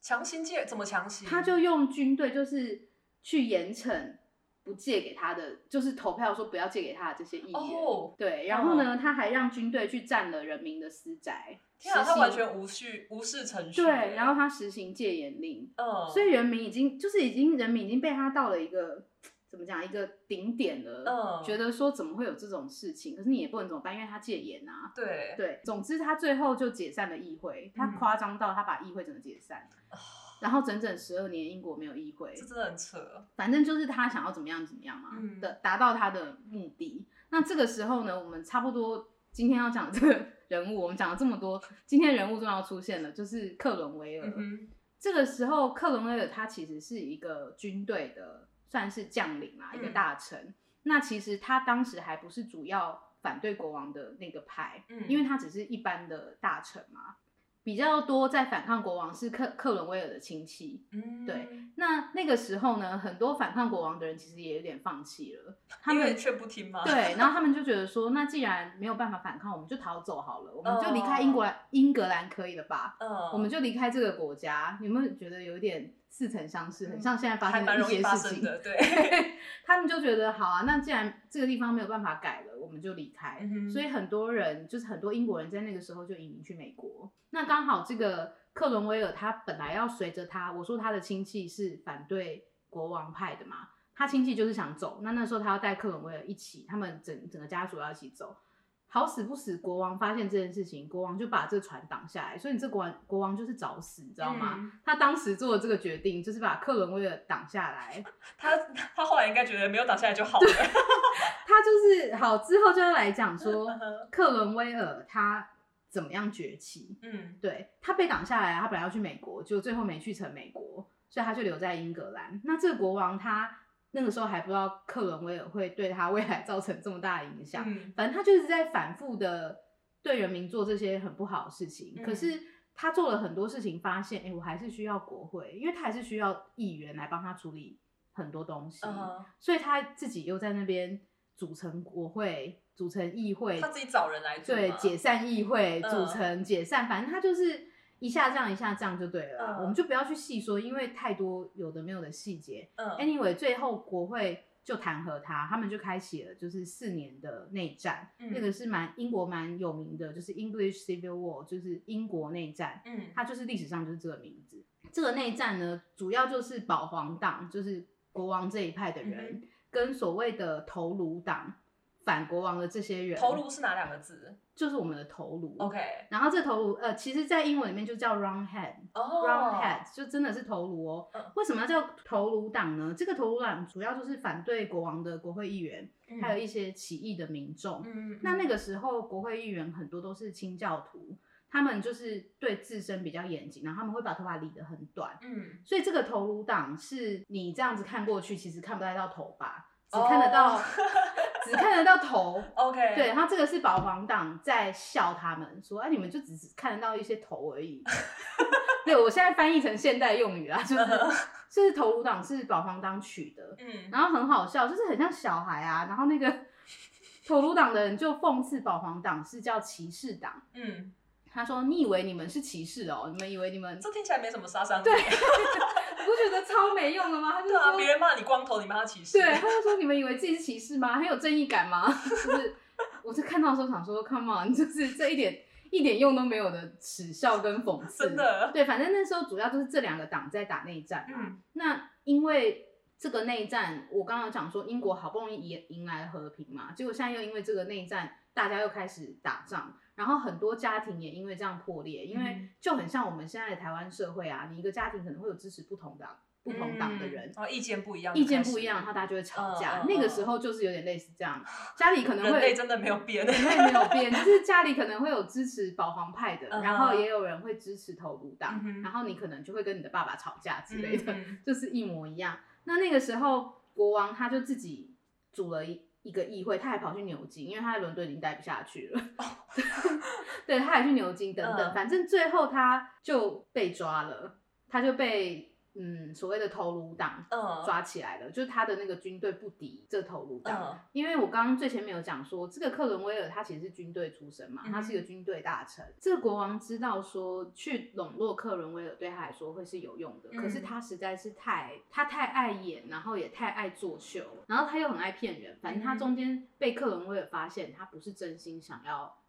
[SPEAKER 3] 强行借怎么强行？
[SPEAKER 1] 他就用军队就是去严惩不借给他的，就是投票说不要借给他的这些议员。
[SPEAKER 3] 哦，
[SPEAKER 1] 对，然后呢，他还让军队去占了人民的私宅，
[SPEAKER 3] 天啊，他完全无序无视程序。
[SPEAKER 1] 对，然后他实行戒严令，
[SPEAKER 3] 嗯，
[SPEAKER 1] 所以人民已经就是已经人民已经被他到了一个怎么讲一个顶点了，
[SPEAKER 3] 嗯
[SPEAKER 1] 觉得说怎么会有这种事情？可是你也不能怎么办，因为他戒严啊。
[SPEAKER 3] 对，
[SPEAKER 1] 对，总之他最后就解散了议会，他
[SPEAKER 3] 嗯
[SPEAKER 1] 夸张到他把议会整个解散，然后整整十二年英国没有议会
[SPEAKER 3] 这，真的很扯。
[SPEAKER 1] 反正就是他想要怎么样怎么样嘛，
[SPEAKER 3] 嗯
[SPEAKER 1] 的达到他的目的。那这个时候呢，我们差不多今天要讲这个 人物，我们讲了这么多，今天人物终于要出现了，就是克伦威尔。这个时候，克伦威尔他其实是一个军队的，算是将领啦，一个
[SPEAKER 3] 嗯
[SPEAKER 1] 大臣。那其实他当时还不是主要反对国王的那个派，
[SPEAKER 3] 嗯
[SPEAKER 1] 因为他只是一般的大臣嘛。比较多在反抗国王是克克伦威尔的亲戚。
[SPEAKER 3] 嗯，
[SPEAKER 1] 对，那那个时候呢，很多反抗国王的人其实也有点放弃了，他们
[SPEAKER 3] 却不听吗？
[SPEAKER 1] 对，然后他们就觉得说，那既然没有办法反抗，我们就逃走好了，我们就离开
[SPEAKER 3] 哦
[SPEAKER 1] 英国兰、英格兰可以了吧？
[SPEAKER 3] 嗯，
[SPEAKER 1] 我们就离开这个国家，有没有觉得有一点似曾相识，很像现在发生的一些事情？
[SPEAKER 3] 对，
[SPEAKER 1] 他们就觉得好啊，那既然这个地方没有办法改了，我们就离开。
[SPEAKER 3] 嗯
[SPEAKER 1] 所以很多人就是很多英国人在那个时候就移民去美国。那刚好这个克伦威尔他本来要随着他，我说他的亲戚是反对国王派的嘛，他亲戚就是想走，那那时候他要带克伦威尔一起，他们整整个家族要一起走。好死不死，国王发现这件事情，国王就把这个船挡下来，所以你这国王国王就是找死，你知道吗？
[SPEAKER 3] 嗯
[SPEAKER 1] 他当时做的这个决定，就是把克伦威尔挡下来，
[SPEAKER 3] 他他后来应该觉得没有挡下来就好了。
[SPEAKER 1] 他就是好之后就要来讲说克伦威尔他怎么样崛起。
[SPEAKER 3] 嗯
[SPEAKER 1] 对他被挡下来，他本来要去美国，就最后没去成美国，所以他就留在英格兰。那这个国王他那个时候还不知道克伦威尔会对他未来造成这么大的影响，
[SPEAKER 3] 嗯
[SPEAKER 1] 反正他就是在反复的对人民做这些很不好的事情。
[SPEAKER 3] 嗯
[SPEAKER 1] 可是他做了很多事情，发现哎、诶我还是需要国会，因为他还是需要议员来帮他处理很多东西。
[SPEAKER 3] 嗯
[SPEAKER 1] 所以他自己又在那边组成国会、组成议会，
[SPEAKER 3] 他自己找人来做
[SPEAKER 1] 对解散议会、
[SPEAKER 3] 嗯
[SPEAKER 1] 组成解散，反正他就是一下这样一下这样就对了。
[SPEAKER 3] 嗯
[SPEAKER 1] 我们就不要去细说，因为太多有的没有的细节。
[SPEAKER 3] 嗯
[SPEAKER 1] Anyway，最后国会就弹劾他，他们就开启了就是四年的内战，
[SPEAKER 3] 嗯
[SPEAKER 1] 那个是蛮英国蛮有名的，就是 English Civil War，就是英国内战。
[SPEAKER 3] 嗯
[SPEAKER 1] 它就是历史上就是这个名字。这个内战呢，主要就是保皇党，就是国王这一派的人，
[SPEAKER 3] 嗯
[SPEAKER 1] 跟所谓的头颅党反国王的这些人。
[SPEAKER 3] 头颅是哪两个字
[SPEAKER 1] 就是我们的头颅。
[SPEAKER 3] ？OK，
[SPEAKER 1] 然后这头颅呃，其实在英文里面就叫 round head。
[SPEAKER 3] 哦
[SPEAKER 1] round head 就真的是头颅哦
[SPEAKER 3] 嗯。
[SPEAKER 1] 为什么要叫头颅党呢？这个头颅党主要就是反对国王的国会议员，
[SPEAKER 3] 嗯
[SPEAKER 1] 还有一些起义的民众。
[SPEAKER 3] 嗯，
[SPEAKER 1] 那那个时候国会议员很多都是清教徒，他们就是对自身比较严谨，然后他们会把头发理得很短，
[SPEAKER 3] 嗯
[SPEAKER 1] 所以这个头颅党是你这样子看过去，其实看不太到头发，只看得到、
[SPEAKER 3] 哦
[SPEAKER 1] 只看得到头。
[SPEAKER 3] OK，
[SPEAKER 1] 对，然后这个是保皇党在笑他们说，哎、你们就只是看得到一些头而已。对我现在翻译成现代用语啦，就是 就是头颅党是保皇党取的，
[SPEAKER 3] 嗯
[SPEAKER 1] 然后很好笑，就是很像小孩啊。然后那个头颅党的人就讽刺保皇党是叫歧视党，
[SPEAKER 3] 嗯，
[SPEAKER 1] 他说：“你以为你们是歧视哦？你们以为你们
[SPEAKER 3] 这听起来没什么杀伤力。
[SPEAKER 1] 不觉得超没用的吗？”他就
[SPEAKER 3] 对啊，
[SPEAKER 1] 说
[SPEAKER 3] 别人骂你光头，你骂他歧视。
[SPEAKER 1] 对，他就说你们以为自己是歧视吗？很有正义感吗？就是我在看到的时候想说，Come on，就是这一点一点用都没有的耻笑跟讽刺。
[SPEAKER 3] 真的，
[SPEAKER 1] 对，反正那时候主要就是这两个党在打内战嘛。
[SPEAKER 3] 嗯
[SPEAKER 1] 那因为这个内战，我刚刚讲说英国好不容易迎迎来了和平嘛，结果现在又因为这个内战，大家又开始打仗，然后很多家庭也因为这样破裂，因为
[SPEAKER 3] 嗯
[SPEAKER 1] 就很像我们现在的台湾社会啊，你一个家庭可能会有支持不同的、不同党的人。
[SPEAKER 3] 嗯，哦，意见不一样，
[SPEAKER 1] 意见不一样，然后大家就会吵架。那个时候就是有点类似这样，家里可能会
[SPEAKER 3] 真的没有变，
[SPEAKER 1] 人类没有变，就是家里可能会有支持保皇派的，
[SPEAKER 3] 嗯
[SPEAKER 1] 然后也有人会支持投独党，
[SPEAKER 3] 嗯
[SPEAKER 1] 然后你可能就会跟你的爸爸吵架之类的，就是一模一样。那那个时候国王他就自己组了一一个议会，他还跑去牛津，因为他在伦敦已经待不下去了。对，他还去牛津等等，
[SPEAKER 3] 嗯
[SPEAKER 1] 反正最后他就被抓了，他就被嗯所谓的头颅党
[SPEAKER 3] 嗯
[SPEAKER 1] 抓起来了，就是他的那个军队不敌这头颅党。
[SPEAKER 3] 嗯
[SPEAKER 1] 因为我刚刚最前面有讲说，这个克伦威尔他其实是军队出身嘛，
[SPEAKER 3] 嗯
[SPEAKER 1] 他是一个军队大臣。这个国王知道说去笼络克伦威尔对他来说会是有用的，
[SPEAKER 3] 嗯
[SPEAKER 1] 可是他实在是太他太爱演，然后也太爱作秀，然后他又很爱骗人。反正他
[SPEAKER 3] 嗯
[SPEAKER 1] 中间被克伦威尔发现，他不是真心想要。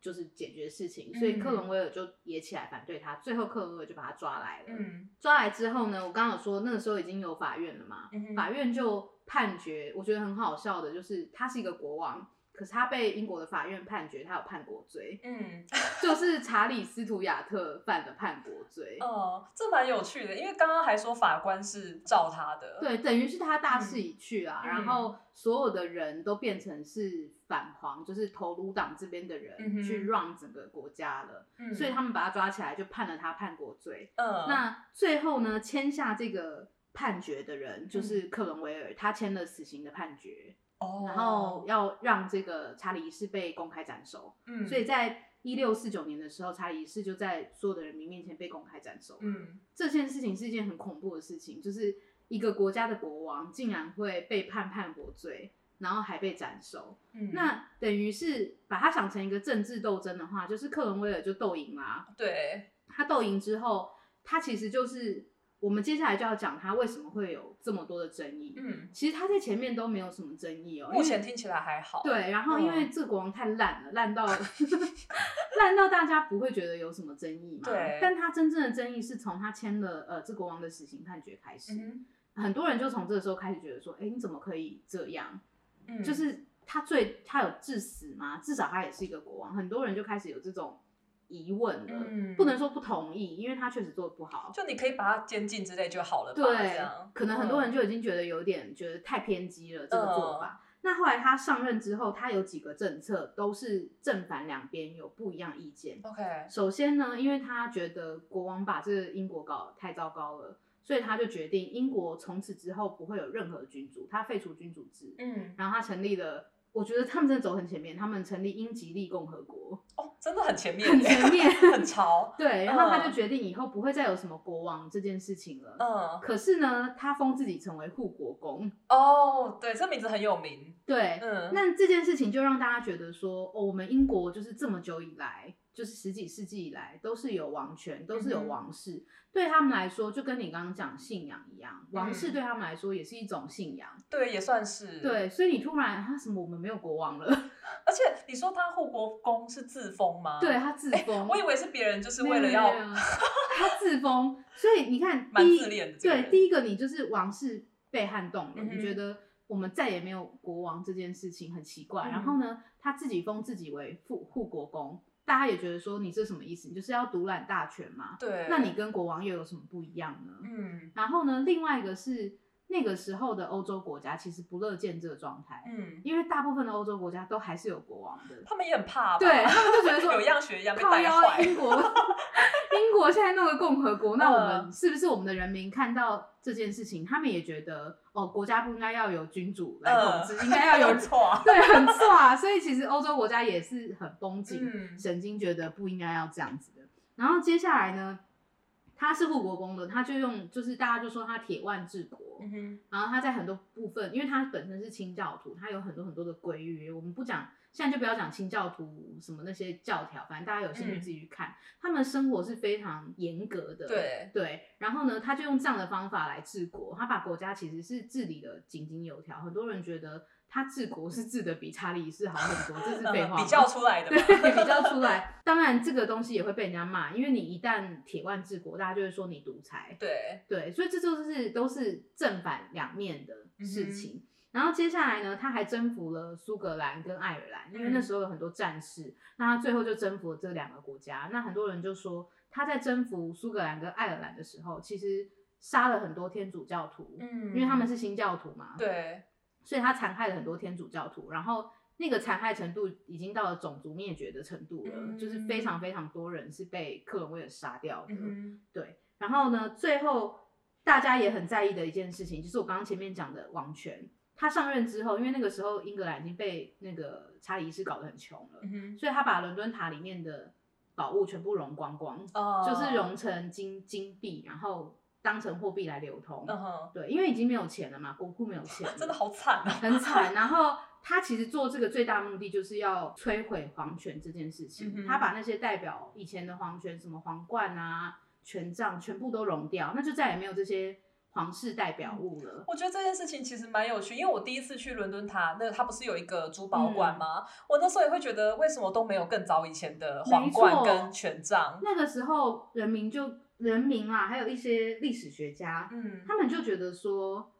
[SPEAKER 1] 就是解决事情，所以克伦威尔就也起来反对他，最后克伦威尔就把他抓来了。
[SPEAKER 3] 嗯
[SPEAKER 1] 抓来之后呢，我刚刚有说那个时候已经有法院了嘛，
[SPEAKER 3] 嗯
[SPEAKER 1] 法院就判决，我觉得很好笑的，就是他是一个国王，可是他被英国的法院判决他有叛国罪，
[SPEAKER 3] 嗯，
[SPEAKER 1] 就是查理斯图亚特犯的叛国罪。
[SPEAKER 3] 哦，这蛮有趣的，因为刚刚还说法官是照他的，
[SPEAKER 1] 对，等于是他大势已去啊，
[SPEAKER 3] 嗯
[SPEAKER 1] 然后所有的人都变成是反皇，就是头颅党这边的人、
[SPEAKER 3] 嗯
[SPEAKER 1] 去 run 整个国家了，
[SPEAKER 3] 嗯，
[SPEAKER 1] 所以他们把他抓起来，就判了他叛国罪。
[SPEAKER 3] 嗯，
[SPEAKER 1] 那最后呢，签下这个判决的人就是克伦威尔，他签了死刑的判决，
[SPEAKER 3] 哦，
[SPEAKER 1] 然后要让这个查理一世被公开斩首。
[SPEAKER 3] 嗯，
[SPEAKER 1] 所以在一六四九年的时候，查理一世就在所有的人民面前被公开斩首。
[SPEAKER 3] 嗯
[SPEAKER 1] 这件事情是一件很恐怖的事情，就是一个国家的国王竟然会被判叛国罪，然后还被斩首。
[SPEAKER 3] 嗯，
[SPEAKER 1] 那等于是把它想成一个政治斗争的话，就是克伦威尔就斗赢啦、
[SPEAKER 3] 对，
[SPEAKER 1] 他斗赢之后，他其实就是我们接下来就要讲他为什么会有这么多的争议。
[SPEAKER 3] 嗯，
[SPEAKER 1] 其实他在前面都没有什么争议哦，
[SPEAKER 3] 目前听起来还好，
[SPEAKER 1] 对，然后因为
[SPEAKER 3] 嗯
[SPEAKER 1] 这个国王太烂了，烂到 烂到大家不会觉得有什么争议嘛。
[SPEAKER 3] 对
[SPEAKER 1] 但他真正的争议是从他签了呃这国王的死刑判决开始，
[SPEAKER 3] 嗯
[SPEAKER 1] 很多人就从这个时候开始觉得说，哎，你怎么可以这样？
[SPEAKER 3] 嗯，
[SPEAKER 1] 就是他最他有致死吗？至少他也是一个国王，很多人就开始有这种疑问了。
[SPEAKER 3] 嗯
[SPEAKER 1] 不能说不同意，因为他确实做的不好。
[SPEAKER 3] 就你可以把他监禁之类就好了吧，
[SPEAKER 1] 对，可能很多人
[SPEAKER 3] 嗯
[SPEAKER 1] 就已经觉得有点觉得太偏激了这个做法。那后来他上任之后，他有几个政策都是正反两边有不一样意见。
[SPEAKER 3] OK，
[SPEAKER 1] 首先呢，因为他觉得国王把这个英国搞得太糟糕了，所以他就决定英国从此之后不会有任何君主，他废除君主制，
[SPEAKER 3] 嗯，
[SPEAKER 1] 然后他成立了。我觉得他们真的走很前面，他们成立英吉利共和国，
[SPEAKER 3] 哦，真的很前面，
[SPEAKER 1] 很前面
[SPEAKER 3] 很潮，
[SPEAKER 1] 对，然后他就
[SPEAKER 3] 嗯。
[SPEAKER 1] 决定以后不会再有什么国王这件事情了。
[SPEAKER 3] 嗯，
[SPEAKER 1] 可是呢，他封自己成为护国公，
[SPEAKER 3] 哦，对，这名字很有名，
[SPEAKER 1] 对，
[SPEAKER 3] 嗯，
[SPEAKER 1] 那这件事情就让大家觉得说，哦，我们英国就是这么久以来，就是十几世纪以来都是有王权，都是有王室，对他们来说，就跟你刚刚讲信仰一样，王室
[SPEAKER 3] 嗯
[SPEAKER 1] 对他们来说也是一种信仰。
[SPEAKER 3] 对，也算是，，
[SPEAKER 1] 对，所以你突然啊什么我们没有国王了，
[SPEAKER 3] 而且你说他护国公是自封吗？
[SPEAKER 1] 对他自封，
[SPEAKER 3] 我以为是别人就是为了要
[SPEAKER 1] 他自封，所以你看，
[SPEAKER 3] 蛮自恋的
[SPEAKER 1] 对，第一个你就是王室被撼动了，
[SPEAKER 3] 嗯
[SPEAKER 1] 你觉得我们再也没有国王这件事情很奇怪。
[SPEAKER 3] 嗯
[SPEAKER 1] 然后呢，他自己封自己为护护国公，大家也觉得说你这什么意思？你就是要独揽大权嘛？
[SPEAKER 3] 对，
[SPEAKER 1] 那你跟国王又有什么不一样呢？
[SPEAKER 3] 嗯
[SPEAKER 1] 然后呢，另外一个是那个时候的欧洲国家其实不乐见这个状态，
[SPEAKER 3] 嗯，
[SPEAKER 1] 因为大部分的欧洲国家都还是有国王的。
[SPEAKER 3] 他们也很怕吧，
[SPEAKER 1] 对他们就觉得说
[SPEAKER 3] 有样学样被
[SPEAKER 1] 靠
[SPEAKER 3] 带
[SPEAKER 1] 腰
[SPEAKER 3] 坏，
[SPEAKER 1] 英国，英国现在弄个共和国，那我们
[SPEAKER 3] 嗯
[SPEAKER 1] 是不是我们的人民看到这件事情，他们也觉得哦，国家不应该要有君主来统治，应该要有
[SPEAKER 3] 有错啊，
[SPEAKER 1] 对，很错啊。所以其实欧洲国家也是很绷紧
[SPEAKER 3] 嗯
[SPEAKER 1] 神经，觉得不应该要这样子的。然后接下来呢，他是护国公的，他就用就是大家就说他铁腕治国，
[SPEAKER 3] 嗯哼，
[SPEAKER 1] 然后他在很多部分，因为他本身是清教徒，他有很多很多的规约。我们不讲，现在就不要讲清教徒什么那些教条，反正大家有兴趣
[SPEAKER 3] 嗯
[SPEAKER 1] 自己去看。他们生活是非常严格的，
[SPEAKER 3] 对
[SPEAKER 1] 对。然后呢，他就用这样的方法来治国，他把国家其实是治理的井井有条。很多人觉得他治国是治的比查理是好很多，这是废话。
[SPEAKER 3] 比较出来的，
[SPEAKER 1] 对，比较出来。当然，这个东西也会被人家骂，因为你一旦铁腕治国，大家就会说你独裁。
[SPEAKER 3] 对
[SPEAKER 1] 对，所以这就是都是正反两面的事情。然后接下来呢，他还征服了苏格兰跟爱尔兰，因为那时候有很多战事，那他最后就征服了这两个国家。那很多人就说他在征服苏格兰跟爱尔兰的时候，其实杀了很多天主教徒，嗯，因为他们是新教徒嘛，
[SPEAKER 3] 对。
[SPEAKER 1] 所以他残害了很多天主教徒，然后那个残害程度已经到了种族灭绝的程度了，就是非常非常多人是被克伦威尔杀掉的。对，然后呢，最后大家也很在意的一件事情，就是我刚刚前面讲的王权。他上任之后，因为那个时候英格兰已经被那个查理一世搞得很穷了，所以他把伦敦塔里面的宝物全部融光光，就是融成金金币，然后。当成货币来流通，对，因为已经没有钱了嘛，国库没有钱，
[SPEAKER 3] 真的好惨啊，
[SPEAKER 1] 很惨。然后他其实做这个最大目的就是要摧毁皇权这件事情，他把那些代表以前的皇权，什么皇冠啊、权杖，全部都融掉，那就再也没有这些皇室代表物了。
[SPEAKER 3] 我觉得这件事情其实蛮有趣，因为我第一次去伦敦塔，那他不是有一个珠宝馆吗？我那时候也会觉得，为什么都没有更早以前的皇冠跟权杖？
[SPEAKER 1] 那个时候人民就。人民啊，还有一些历史学家，嗯，他们就觉得说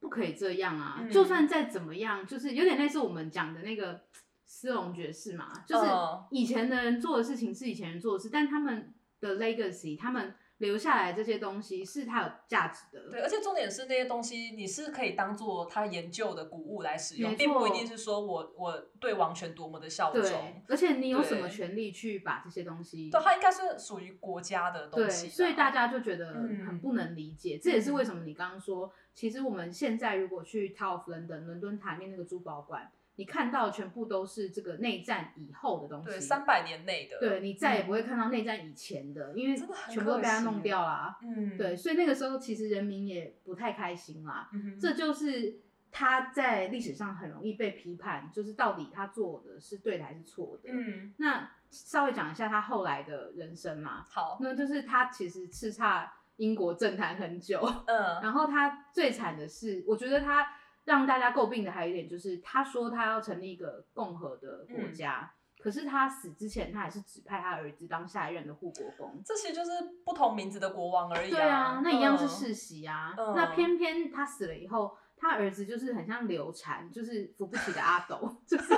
[SPEAKER 1] 不可以这样啊，就算再怎么样，就是有点类似我们讲的那个斯隆爵士嘛，就是以前的人做的事情是以前人做的事，但他们的 legacy，他们。留下来这些东西是它有价值的，
[SPEAKER 3] 对，而且重点是那些东西你是可以当做他研究的古物来使用，并不一定是说我我对王权多么的效忠，
[SPEAKER 1] 而且你有什么权利去把这些东西？
[SPEAKER 3] 对，它应该是属于国家的东西，
[SPEAKER 1] 所以大家就觉得很不能理解。这也是为什么你刚刚说，其实我们现在如果去 Tower of London 伦敦塔面那个珠宝馆。你看到全部都是这个内战以后的东西，
[SPEAKER 3] 对，三百年内的，
[SPEAKER 1] 对你再也不会看到内战以前的，因为全部都被他弄掉了。嗯，对，所以那个时候其实人民也不太开心啦。嗯这就是他在历史上很容易被批判，就是到底他做的是对的还是错的。嗯，那稍微讲一下他后来的人生嘛。
[SPEAKER 3] 好，
[SPEAKER 1] 那就是他其实叱咤英国政坛很久。嗯，然后他最惨的是，我觉得他。让大家诟病的还有一点就是，他说他要成立一个共和的国家，可是他死之前，他还是指派他儿子当下一任的护国公。
[SPEAKER 3] 这些就是不同名字的国王而已。
[SPEAKER 1] 对啊，那一样是世袭啊。那偏偏他死了以后，他儿子就是很像流产，就是扶不起的阿斗，就是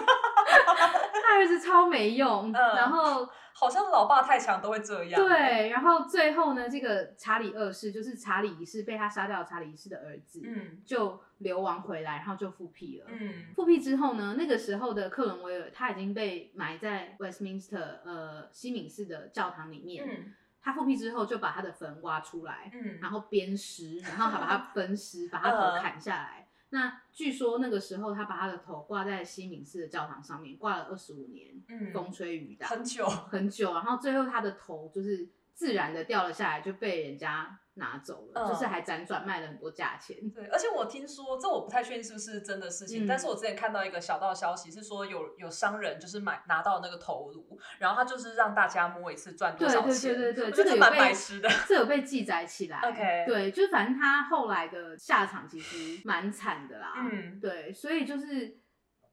[SPEAKER 1] 他儿子超没用，然后。
[SPEAKER 3] 好像老爸太强都会这样。
[SPEAKER 1] 对，然后最后呢，这个查理二世就是查理一世被他杀掉，查理一世的儿子，嗯，就流亡回来，然后就复辟了。嗯，复辟之后呢，那个时候的克伦威尔他已经被埋在 Westminster 呃西敏寺的教堂里面。嗯，他复辟之后就把他的坟挖出来，嗯，然后鞭尸，然后还把他分尸，把他头 砍下来。那据说那个时候，他把他的头挂在西敏寺的教堂上面，挂了二十五年，风吹雨打，
[SPEAKER 3] 很久
[SPEAKER 1] 很久。然后最后他的头就是自然的掉了下来，就被人家。拿走了，就是还辗转卖了很多价钱。
[SPEAKER 3] 对，而且我听说，这我不太确定是不是真的事情，但是我之前看到一个小道消息，是说有有商人就是买拿到那个头颅，然后他就是让大家摸一次赚多少钱。
[SPEAKER 1] 对对对对
[SPEAKER 3] 对，
[SPEAKER 1] 这个
[SPEAKER 3] 蛮白痴的，
[SPEAKER 1] 这有被记载起来。
[SPEAKER 3] OK，
[SPEAKER 1] 对，就反正他后来的下场其实蛮惨的啦。嗯，对，所以就是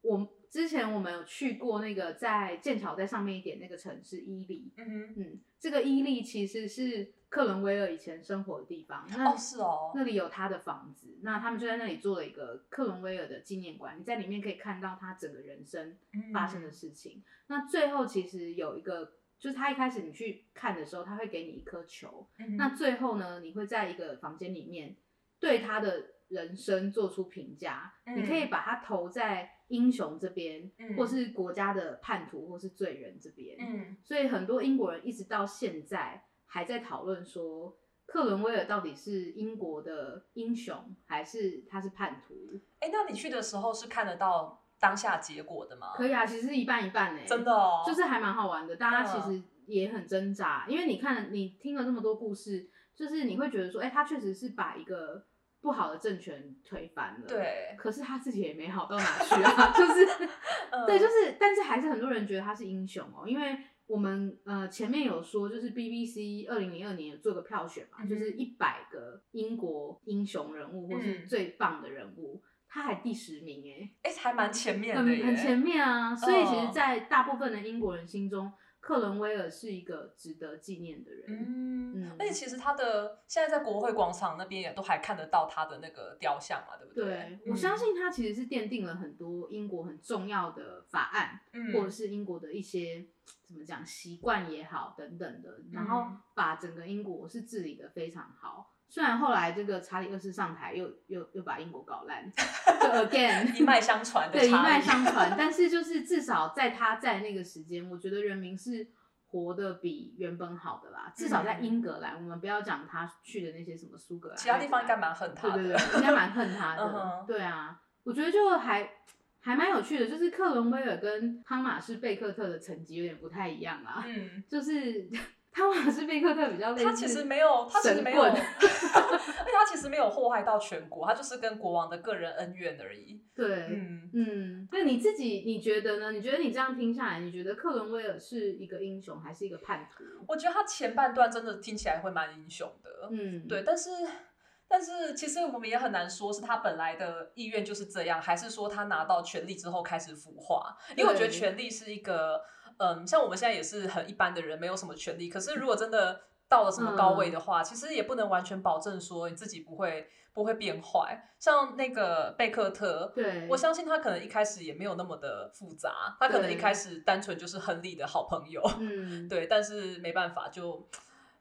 [SPEAKER 1] 我之前我们有去过那个在剑桥在上面一点那个城市伊利。嗯哼，嗯，这个伊利其实是。克伦威尔以前生活的地方，
[SPEAKER 3] 哦是哦，
[SPEAKER 1] 那里有他的房子，那他们就在那里做了一个克伦威尔的纪念馆，你在里面可以看到他整个人生发生的事情。那最后其实有一个，就是他一开始你去看的时候，他会给你一颗球，那最后呢，你会在一个房间里面对他的人生做出评价，你可以把它投在英雄这边，或是国家的叛徒，或是罪人这边。嗯，所以很多英国人一直到现在。还在讨论说，克伦威尔到底是英国的英雄，还是他是叛徒？
[SPEAKER 3] 哎，那你去的时候是看得到当下结果的吗？
[SPEAKER 1] 可以啊，其实一半一半哎，
[SPEAKER 3] 真的哦，
[SPEAKER 1] 就是还蛮好玩的。大家其实也很挣扎，因为你看，你听了这么多故事，就是你会觉得说，哎，他确实是把一个不好的政权推翻了，
[SPEAKER 3] 对。
[SPEAKER 1] 可是他自己也没好到哪去啊，就是，对，就是，但是还是很多人觉得他是英雄哦，因为。我们呃前面有说，就是 BBC 二零零二年有做个票选嘛，就是一百个英国英雄人物或是最棒的人物，他还第十名哎，
[SPEAKER 3] 哎，还蛮前面
[SPEAKER 1] 的，很很前面啊。所以其实，
[SPEAKER 3] 哦
[SPEAKER 1] 在大部分的英国人心中，克伦威尔是一个值得纪念的人。
[SPEAKER 3] 嗯，
[SPEAKER 1] 嗯
[SPEAKER 3] 而且其实他的现在在国会广场那边也都还看得到他的那个雕像嘛，对不
[SPEAKER 1] 对
[SPEAKER 3] 对？，
[SPEAKER 1] 我相信他其实是奠定了很多英国很重要的法案，
[SPEAKER 3] 嗯，
[SPEAKER 1] 或者是英国的一些怎么讲习惯也好等等的，然后
[SPEAKER 3] 嗯
[SPEAKER 1] 把整个英国是治理的非常好。虽然后来这个查理二世上台又又又把英国搞烂，就 again
[SPEAKER 3] 一脉相传的
[SPEAKER 1] 对一脉相传，但是就是至少在他在那个时间，我觉得人民是活得比原本好的啦。至少在
[SPEAKER 3] 嗯
[SPEAKER 1] 英格兰，我们不要讲他去的那些什么苏格兰，
[SPEAKER 3] 其他地方应该蛮恨他的。
[SPEAKER 1] 对对对，应该蛮恨他
[SPEAKER 3] 嗯
[SPEAKER 1] 的。
[SPEAKER 3] 哼
[SPEAKER 1] 对啊，我觉得就还还蛮有趣的，就是克伦威尔跟汤马士贝克特的成绩有点不太一样啦。
[SPEAKER 3] 嗯，
[SPEAKER 1] 就是汤马士贝克特比较
[SPEAKER 3] 他其实没有，他其实没有，而且他其实没有祸害到全国，他就是跟国王的个人恩怨而已。
[SPEAKER 1] 对，
[SPEAKER 3] 嗯，
[SPEAKER 1] 嗯，那你自己你觉得呢？你觉得你这样听下来，你觉得克伦威尔是一个英雄还是一个叛徒？
[SPEAKER 3] 我觉得他前半段真的听起来会蛮英雄的，
[SPEAKER 1] 嗯，
[SPEAKER 3] 对，但是。但是其实我们也很难说，是他本来的意愿就是这样，还是说他拿到权力之后开始腐化？因为我觉得权力是一个，嗯，像我们现在也是很一般的人，没有什么权利。可是如果真的到了什么高位的话，其实也不能完全保证说你自己不会不会变坏。像那个贝克特，
[SPEAKER 1] 对，
[SPEAKER 3] 我相信他可能一开始也没有那么的复杂，他可能一
[SPEAKER 1] 对。
[SPEAKER 3] 开始单纯就是亨利的好朋友，
[SPEAKER 1] 嗯，
[SPEAKER 3] 对，但是没办法就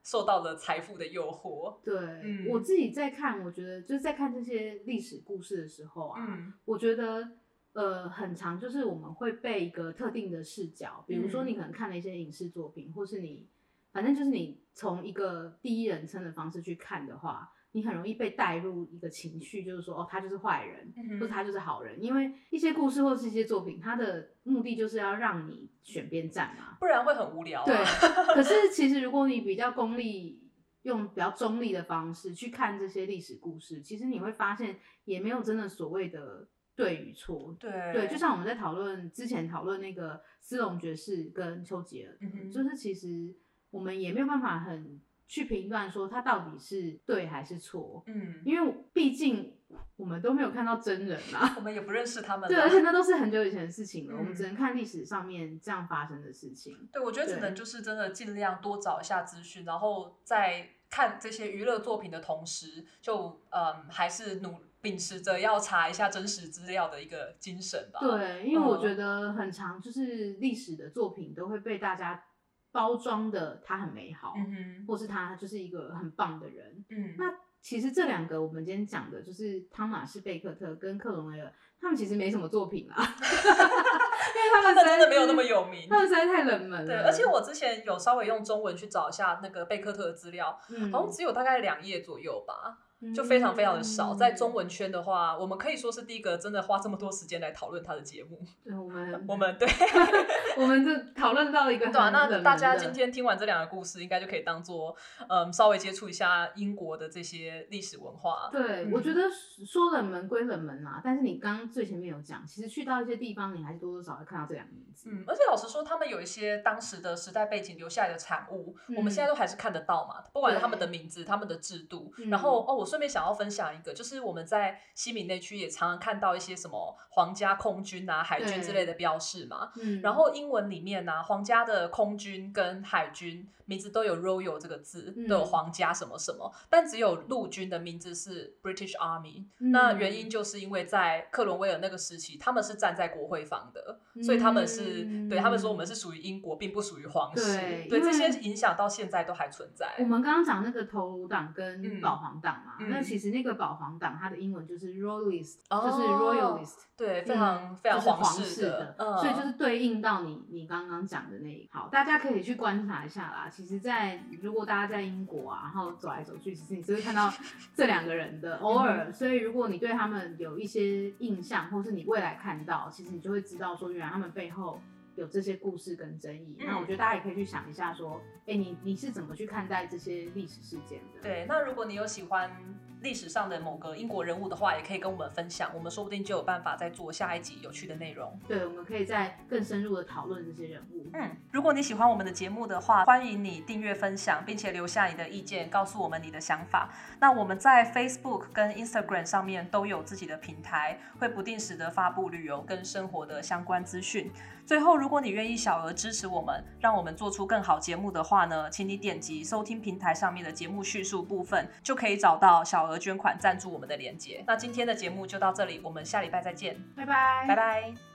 [SPEAKER 3] 受到了财富的诱惑。
[SPEAKER 1] 对、
[SPEAKER 3] 嗯。
[SPEAKER 1] 我自己在看，我觉得就是在看这些历史故事的时候啊，
[SPEAKER 3] 嗯。
[SPEAKER 1] 我觉得呃很长，就是我们会被一个特定的视角，比如说
[SPEAKER 3] 嗯
[SPEAKER 1] 你可能看了一些影视作品，或是你反正就是你从一个第一人称的方式去看的话，你很容易被带入一个情绪，就是说哦他就是坏人，或者他就是好人，因为一些故事或是一些作品，它的目的就是要让你选边站嘛。
[SPEAKER 3] 不然会很无聊、啊。
[SPEAKER 1] 对，可是其实如果你比较功利，用比较中立的方式去看这些历史故事，其实你会发现也没有真的所谓的对与错。
[SPEAKER 3] 对
[SPEAKER 1] 对，就像我们在讨论之前讨论那个斯隆爵士跟丘吉尔，
[SPEAKER 3] 嗯哼
[SPEAKER 1] 就是其实我们也没有办法很去评断说他到底是对还是错，
[SPEAKER 3] 嗯，
[SPEAKER 1] 因为毕竟我们都没有看到真人啊。
[SPEAKER 3] 我们也不认识他们啊。
[SPEAKER 1] 对，而且那都是很久以前的事情了，我们
[SPEAKER 3] 嗯
[SPEAKER 1] 只能看历史上面这样发生的事情。
[SPEAKER 3] 对，我觉得只能就是真的尽量多找一下资讯，然后在看这些娱乐作品的同时，就嗯，还是努秉持着要查一下真实资料的一个精神吧。
[SPEAKER 1] 对，因为我
[SPEAKER 3] 嗯
[SPEAKER 1] 觉得很长，就是历史的作品都会被大家包装的他很美好，
[SPEAKER 3] 嗯
[SPEAKER 1] 或是他就是一个很棒的人。
[SPEAKER 3] 嗯，
[SPEAKER 1] 那其实这两个我们今天讲的，就是汤马士贝克特跟克隆威尔，他们其实没什么作品啦，因 为他
[SPEAKER 3] 他们真的没有那么有名。
[SPEAKER 1] 他们实在太冷门了。
[SPEAKER 3] 对，而且我之前有稍微用中文去找一下那个贝克特的资料，
[SPEAKER 1] 嗯
[SPEAKER 3] 好像只有大概两页左右吧。就非常非常的少。在中
[SPEAKER 1] 嗯
[SPEAKER 3] 文圈的话，我们可以说是第一个真的花这么多时间来讨论他的节目。
[SPEAKER 1] 对我们
[SPEAKER 3] 我们对
[SPEAKER 1] 我们就讨论到一个
[SPEAKER 3] 对啊，那大家今天听完这两个故事，应该就可以当做嗯稍微接触一下英国的这些历史文化。
[SPEAKER 1] 对，
[SPEAKER 3] 嗯
[SPEAKER 1] 我觉得说冷门归冷门啦，但是你刚刚最前面有讲，其实去到一些地方，你还是多多少少会看到这两个名字。
[SPEAKER 3] 嗯，而且老实说，他们有一些当时的时代背景留下来的产物，
[SPEAKER 1] 嗯
[SPEAKER 3] 我们现在都还是看得到嘛。不管是他们的名字、他们的制度，
[SPEAKER 1] 嗯
[SPEAKER 3] 然后哦，我顺便想要分享一个，就是我们在西敏那区也常常看到一些什么皇家空军啊、海军之类的标示嘛。
[SPEAKER 1] 嗯，
[SPEAKER 3] 然后英文里面呢、皇家的空军跟海军名字都有 royal 这个字，
[SPEAKER 1] 嗯
[SPEAKER 3] 都有皇家什么什么，但只有陆军的名字是 British Army。
[SPEAKER 1] 嗯
[SPEAKER 3] 那原因就是因为在克伦威尔那个时期，他们是站在国会方的，所以他们是、
[SPEAKER 1] 嗯
[SPEAKER 3] 对他们说我们是属于英国，并不属于皇室。
[SPEAKER 1] 对
[SPEAKER 3] 这些影响到现在都还存在。
[SPEAKER 1] 我们刚刚讲那个头颅党跟
[SPEAKER 3] 嗯
[SPEAKER 1] 保皇党嘛，
[SPEAKER 3] 嗯
[SPEAKER 1] 那其实那个保皇党它的英文就是 royalist，、
[SPEAKER 3] 哦
[SPEAKER 1] 就是 royalist，
[SPEAKER 3] 对，非常、
[SPEAKER 1] 嗯
[SPEAKER 3] 非常
[SPEAKER 1] 就是皇
[SPEAKER 3] 室
[SPEAKER 1] 的，
[SPEAKER 3] 嗯，
[SPEAKER 1] 所以就是对应到你你刚刚讲的那一好，大家可以去观察一下啦。其实在，如果大家在英国啊，然后走来走去，其实你只会看到这两个人的，偶尔。所以如果你对他们有一些印象，或是你未来看到，其实你就会知道说，原来他们背后。有这些故事跟争议，
[SPEAKER 3] 嗯
[SPEAKER 1] 那我觉得大家也可以去想一下，说，哎、你你是怎么去看待这些历史事件的？
[SPEAKER 3] 对，那如果你有喜欢历史上的某个英国人物的话，也可以跟我们分享，我们说不定就有办法再做下一集有趣的内容。
[SPEAKER 1] 对，我们可以再更深入的讨论这些人物。
[SPEAKER 3] 嗯，如果你喜欢我们的节目的话，欢迎你订阅、分享，并且留下你的意见，告诉我们你的想法。那我们在 Facebook 跟 Instagram 上面都有自己的平台，会不定时的发布旅游跟生活的相关资讯。最后，如果你愿意小额支持我们，让我们做出更好节目的话呢，请你点击收听平台上面的节目叙述部分，就可以找到小额捐款赞助我们的链接。那今天的节目就到这里，我们下礼拜再见，
[SPEAKER 1] 拜拜，
[SPEAKER 3] 拜拜。